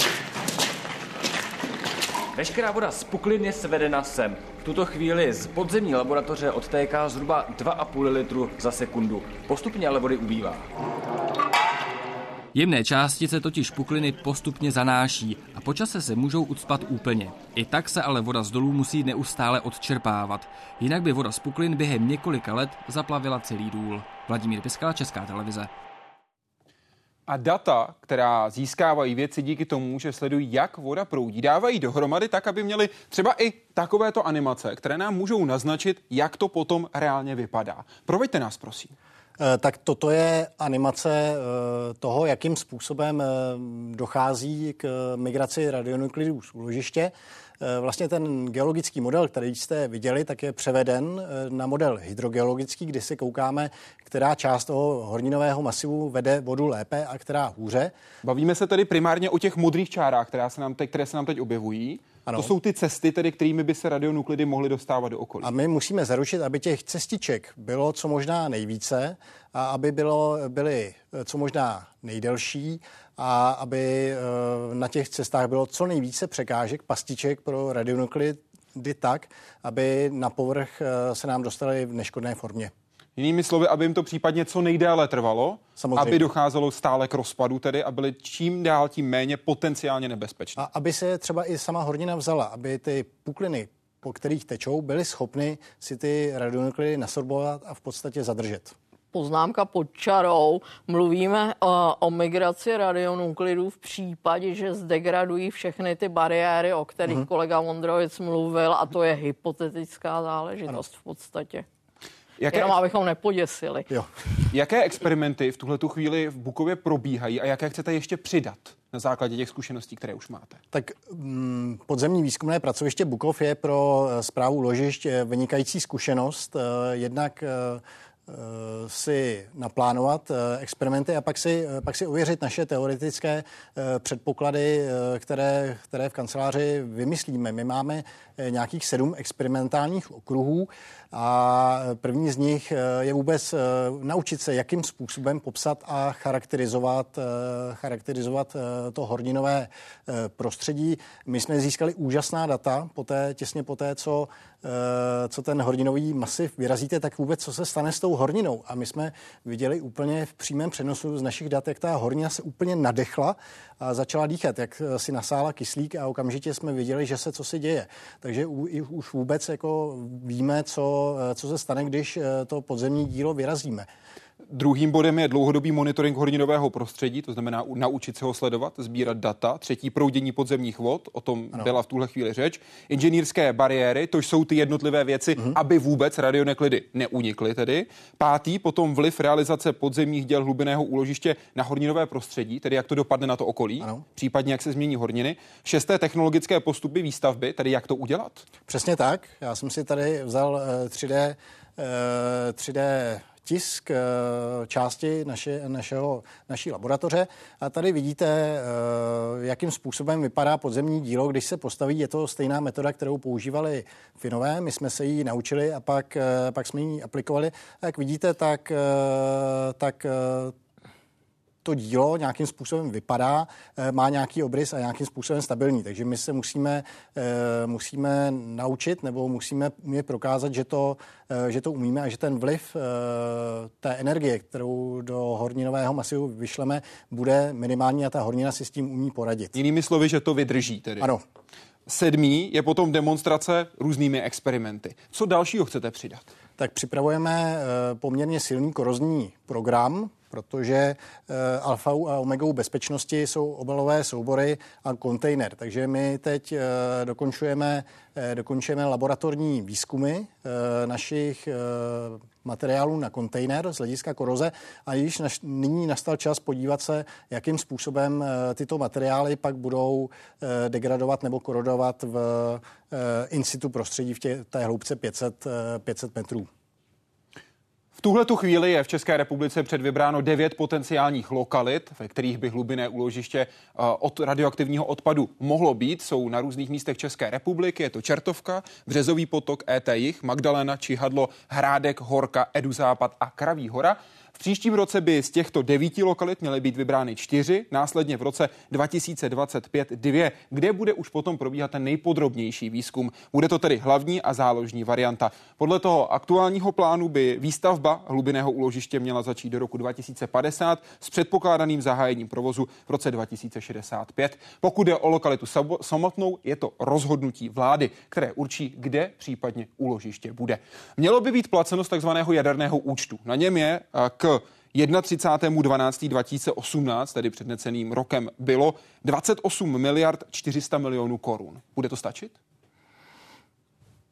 Veškerá voda z puklin je svedena sem. V tuto chvíli z podzemní laboratoře odtéká zhruba 2,5 litru za sekundu. Postupně ale vody ubývá. Jemné částice totiž pukliny postupně zanáší a po čase se můžou ucpat úplně. I tak se ale voda z dolů musí neustále odčerpávat, jinak by voda z puklin během několika let zaplavila celý důl. Vladimír Piskala, Česká televize. A data, která získávají věci díky tomu, že sledují, jak voda proudí, dávají dohromady tak, aby měli třeba i takovéto animace, které nám můžou naznačit, jak to potom reálně vypadá. Proveďte nás, prosím. Eh, tak toto je animace eh, toho, jakým způsobem eh, dochází k migraci radionuklidů z úložiště. Vlastně ten geologický model, který jste viděli, tak je převeden na model hydrogeologický, kdy si koukáme, která část toho horninového masivu vede vodu lépe a která hůře. Bavíme se tedy primárně o těch modrých čárách, které se nám teď, které se nám teď objevují. Ano. To jsou ty cesty, tedy, kterými by se radionuklidy mohly dostávat do okolí. A my musíme zaručit, aby těch cestiček bylo co možná nejvíce a aby bylo, byly eh, co možná nejdelší a aby eh, na těch cestách bylo co nejvíce překážek, pastiček pro radionuklidy tak, aby na povrch eh, se nám dostaly v neškodné formě. Jinými slovy, aby jim to případně co nejdéle trvalo, Samozřejmě. aby docházelo stále k rozpadu tedy a byly čím dál tím méně potenciálně nebezpečné. A aby se třeba i sama hornina vzala, aby ty pukliny, po kterých tečou, byly schopny si ty radionuklidy nasorbovat a v podstatě zadržet poznámka pod čarou. Mluvíme o, o migraci radionuklidů v případě, že zdegradují všechny ty bariéry, o kterých mm-hmm. kolega Vondrovic mluvil, a to je hypotetická záležitost ano. v podstatě. Jaké... Jenom abychom nepoděsili. Jo. Jaké experimenty v tuhle chvíli v Bukově probíhají a jaké chcete ještě přidat na základě těch zkušeností, které už máte? Tak mm, podzemní výzkumné pracoviště Bukov je pro zprávu eh, ložišť eh, vynikající zkušenost. Eh, jednak si naplánovat experimenty a pak si, pak si ověřit naše teoretické předpoklady, které, které v kanceláři vymyslíme. My máme nějakých sedm experimentálních okruhů a první z nich eh, je vůbec eh, naučit se, jakým způsobem popsat a charakterizovat, eh, charakterizovat to horninové prostředí. My jsme získali úžasná data poté, těsně poté, co, co ten horninový masiv vyrazíte, tak vůbec co se stane s tou horninou. A my jsme viděli úplně v přímém přenosu z našich dat, jak ta hornina se úplně nadechla a začala dýchat, jak si nasála kyslík a okamžitě jsme viděli, že se co se děje. Takže už vůbec jako víme, co, co se stane, když eh, to podzemní dílo vyrazíme. Druhým bodem je dlouhodobý monitoring horninového prostředí, to znamená naučit se ho sledovat, sbírat data. Třetí proudění podzemních vod, o tom ano. byla v tuhle chvíli řeč. Inženýrské bariéry, to jsou ty jednotlivé věci, uh-huh. aby vůbec radioneklidy neunikly tedy. Pátý, potom vliv realizace podzemních děl hlubinného úložiště na horninové prostředí, tedy jak to dopadne na to okolí, ano. případně jak se změní horniny. Šesté, technologické postupy výstavby, tedy jak to udělat. Přesně tak. Já jsem si tady vzal 3D, uh, 3D tisk eh, části naše, našeho, naší laboratoře. A tady vidíte, eh, jakým způsobem vypadá podzemní dílo, když se postaví. Je to stejná metoda, kterou používali Finové. My jsme se ji naučili a pak, eh, pak jsme ji aplikovali. Jak vidíte, tak, tak to dílo nějakým způsobem vypadá, má nějaký obrys a nějakým způsobem stabilní. Takže my se musíme, musíme naučit nebo musíme umět prokázat, že to, že to umíme a že ten vliv té energie, kterou do horninového masivu vyšleme, bude minimální a ta hornina si s tím umí poradit. Jinými slovy, že to vydrží tedy. Ano. Sedmý je potom demonstrace různými experimenty. Co dalšího chcete přidat? Tak připravujeme eh, poměrně silný korozní program, protože eh, alfou a omegou bezpečnosti jsou obalové soubory a kontejner. Takže my teď eh, dokončujeme, dokončujeme laboratorní výzkumy našich materiálů na kontejner z hlediska koroze a již naš, nyní nastal čas podívat se, jakým způsobem tyto materiály pak budou degradovat nebo korodovat v in situ prostředí v tě, té hloubce 500, 500 metrů. Tuhle tu chvíli je v České republice předvybráno devět potenciálních lokalit, ve kterých by hlubinné úložiště eh, od radioaktivního odpadu mohlo být. Jsou na různých místech České republiky, je to Čertovka, Březový potok, ET Jich, Magdalena, Čihadlo, Hrádek, Horka, Edu Západ a Kraví hora. V příštím roce by z těchto devíti lokalit měly být vybrány čtyři, následně v roce 2025 dvě, kde bude už potom probíhat ten nejpodrobnější výzkum. Bude to tedy hlavní a záložní varianta. Podle toho aktuálního plánu by výstavba hlubinného úložiště měla začít do roku 2050 s předpokládaným zahájením provozu v roce 2065. Pokud je o lokalitu samotnou, je to rozhodnutí vlády, které určí, kde případně úložiště bude. Mělo by být placeno z takzvaného jaderného účtu. Na něm je k 31.12.2018, tedy před neceným rokem, bylo 28 miliard 400 milionů korun. Bude to stačit?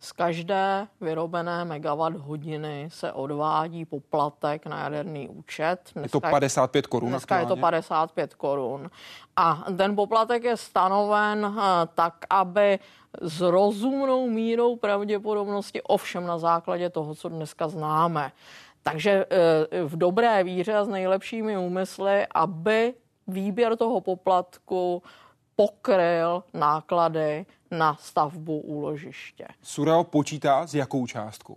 Z každé vyrobené megawatt hodiny se odvádí poplatek na jaderný účet. Dneska je to 55 korun. Dneska aktuálně. je to 55 korun. A ten poplatek je stanoven eh, tak, aby s rozumnou mírou pravděpodobnosti, ovšem na základě toho, co dneska známe, takže eh, v dobré víře a s nejlepšími úmysly, aby výběr toho poplatku pokryl náklady na stavbu úložiště. Sureo počítá s jakou částkou?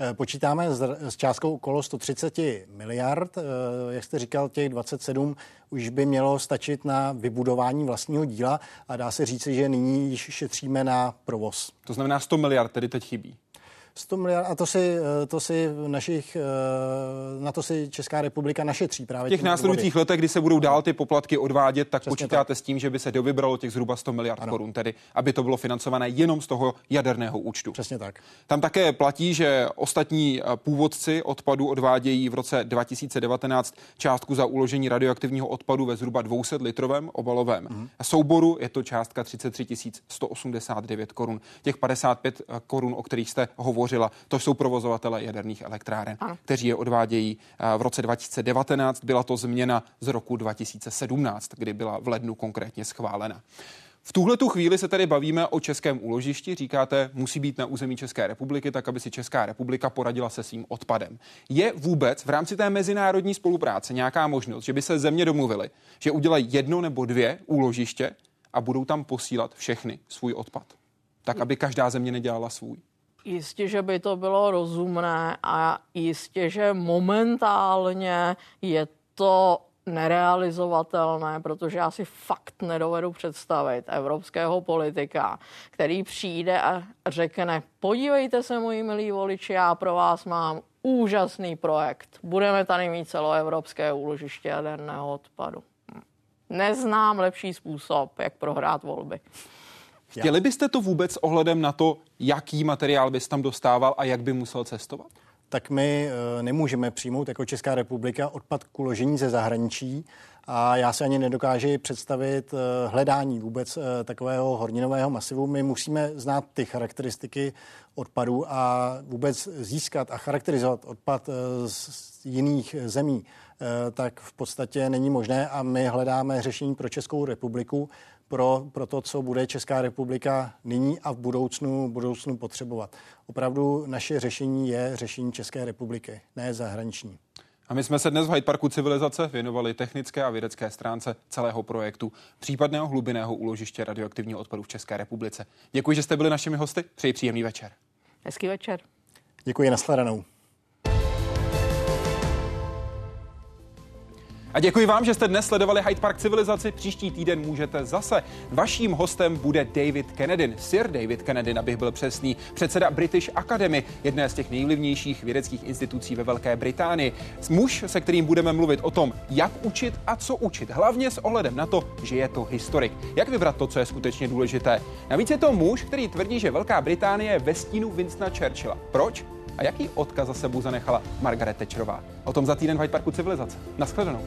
Eh, počítáme s částkou okolo 130 miliard. Eh, jak jste říkal, těch 27 už by mělo stačit na vybudování vlastního díla a dá se říci, že nyní již šetříme na provoz. To znamená 100 miliard tedy teď chybí. 100 miliard a to si, eh, to si našich, eh, na to si Česká republika našetří právě. V těch následujících důvody. letech, kdy se budou dál ty poplatky odvádět, tak Přesně počítáte tak. s tím, že by se dovybralo těch zhruba 100 miliard ano. korun, tedy aby to bylo financované jenom z toho jaderného účtu. Přesně tak. Tam také platí, že ostatní eh, původci odpadu odvádějí v roce 2019 částku za uložení radioaktivního odpadu ve zhruba 200 litrovém obalovém mm. souboru. Je to částka 33 189 korun. Těch 55 korun, o kterých jste hovořili, hovořila, to jsou provozovatele jaderných elektráren, ano. kteří je odvádějí v roce 2019. Byla to změna z roku 2017, kdy byla v lednu konkrétně schválena. V tuhle tu chvíli se tady bavíme o českém úložišti. Říkáte, musí být na území České republiky, tak aby si Česká republika poradila se svým odpadem. Je vůbec v rámci té mezinárodní spolupráce nějaká možnost, že by se země domluvily, že udělají jedno nebo dvě úložiště a budou tam posílat všechny svůj odpad? Tak, aby každá země nedělala svůj. Jistě, že by to bylo rozumné a jistě, že momentálně je to nerealizovatelné, protože já si fakt nedovedu představit evropského politika, který přijde a řekne, podívejte se, moji milí voliči, já pro vás mám úžasný projekt. Budeme tady mít celoevropské úložiště jaderného odpadu. Neznám lepší způsob, jak prohrát volby. Chtěli byste to vůbec ohledem na to, jaký materiál bys tam dostával a jak by musel cestovat? Tak my eh, nemůžeme přijmout jako Česká republika odpad k uložení ze zahraničí a já se ani nedokážu představit eh, hledání vůbec eh, takového horninového masivu. My musíme znát ty charakteristiky odpadů a vůbec získat a charakterizovat odpad z jiných zemí tak v podstatě není možné a my hledáme řešení pro Českou republiku pro, pro to, co bude Česká republika nyní a v budoucnu, budoucnu potřebovat. Opravdu naše řešení je řešení České republiky, ne zahraniční. A my jsme se dnes v Hyde Parku civilizace věnovali technické a vědecké stránce celého projektu případného hlubinného úložiště radioaktivního odpadu v České republice. Děkuji, že jste byli našimi hosty. Přeji příjemný večer. Hezký večer. Děkuji, nashledanou. A děkuji vám, že jste dnes sledovali Hyde Park civilizaci. Příští týden můžete zase. Vaším hostem bude David Kennedy, Sir David Kennedy, abych byl přesný, předseda British Academy, jedné z těch nejvlivnějších vědeckých institucí ve Velké Británii. Muž, se kterým budeme mluvit o tom, jak učit a co učit, hlavně s ohledem na to, že je to historik. Jak vybrat to, co je skutečně důležité. Navíc je to muž, který tvrdí, že Velká Británie je ve stínu Winstona Churchilla. Proč? A jaký odkaz za sebou zanechala Margaret Thatcherová? O tom za týden v Hyde Parku civilizace. Naschledanou.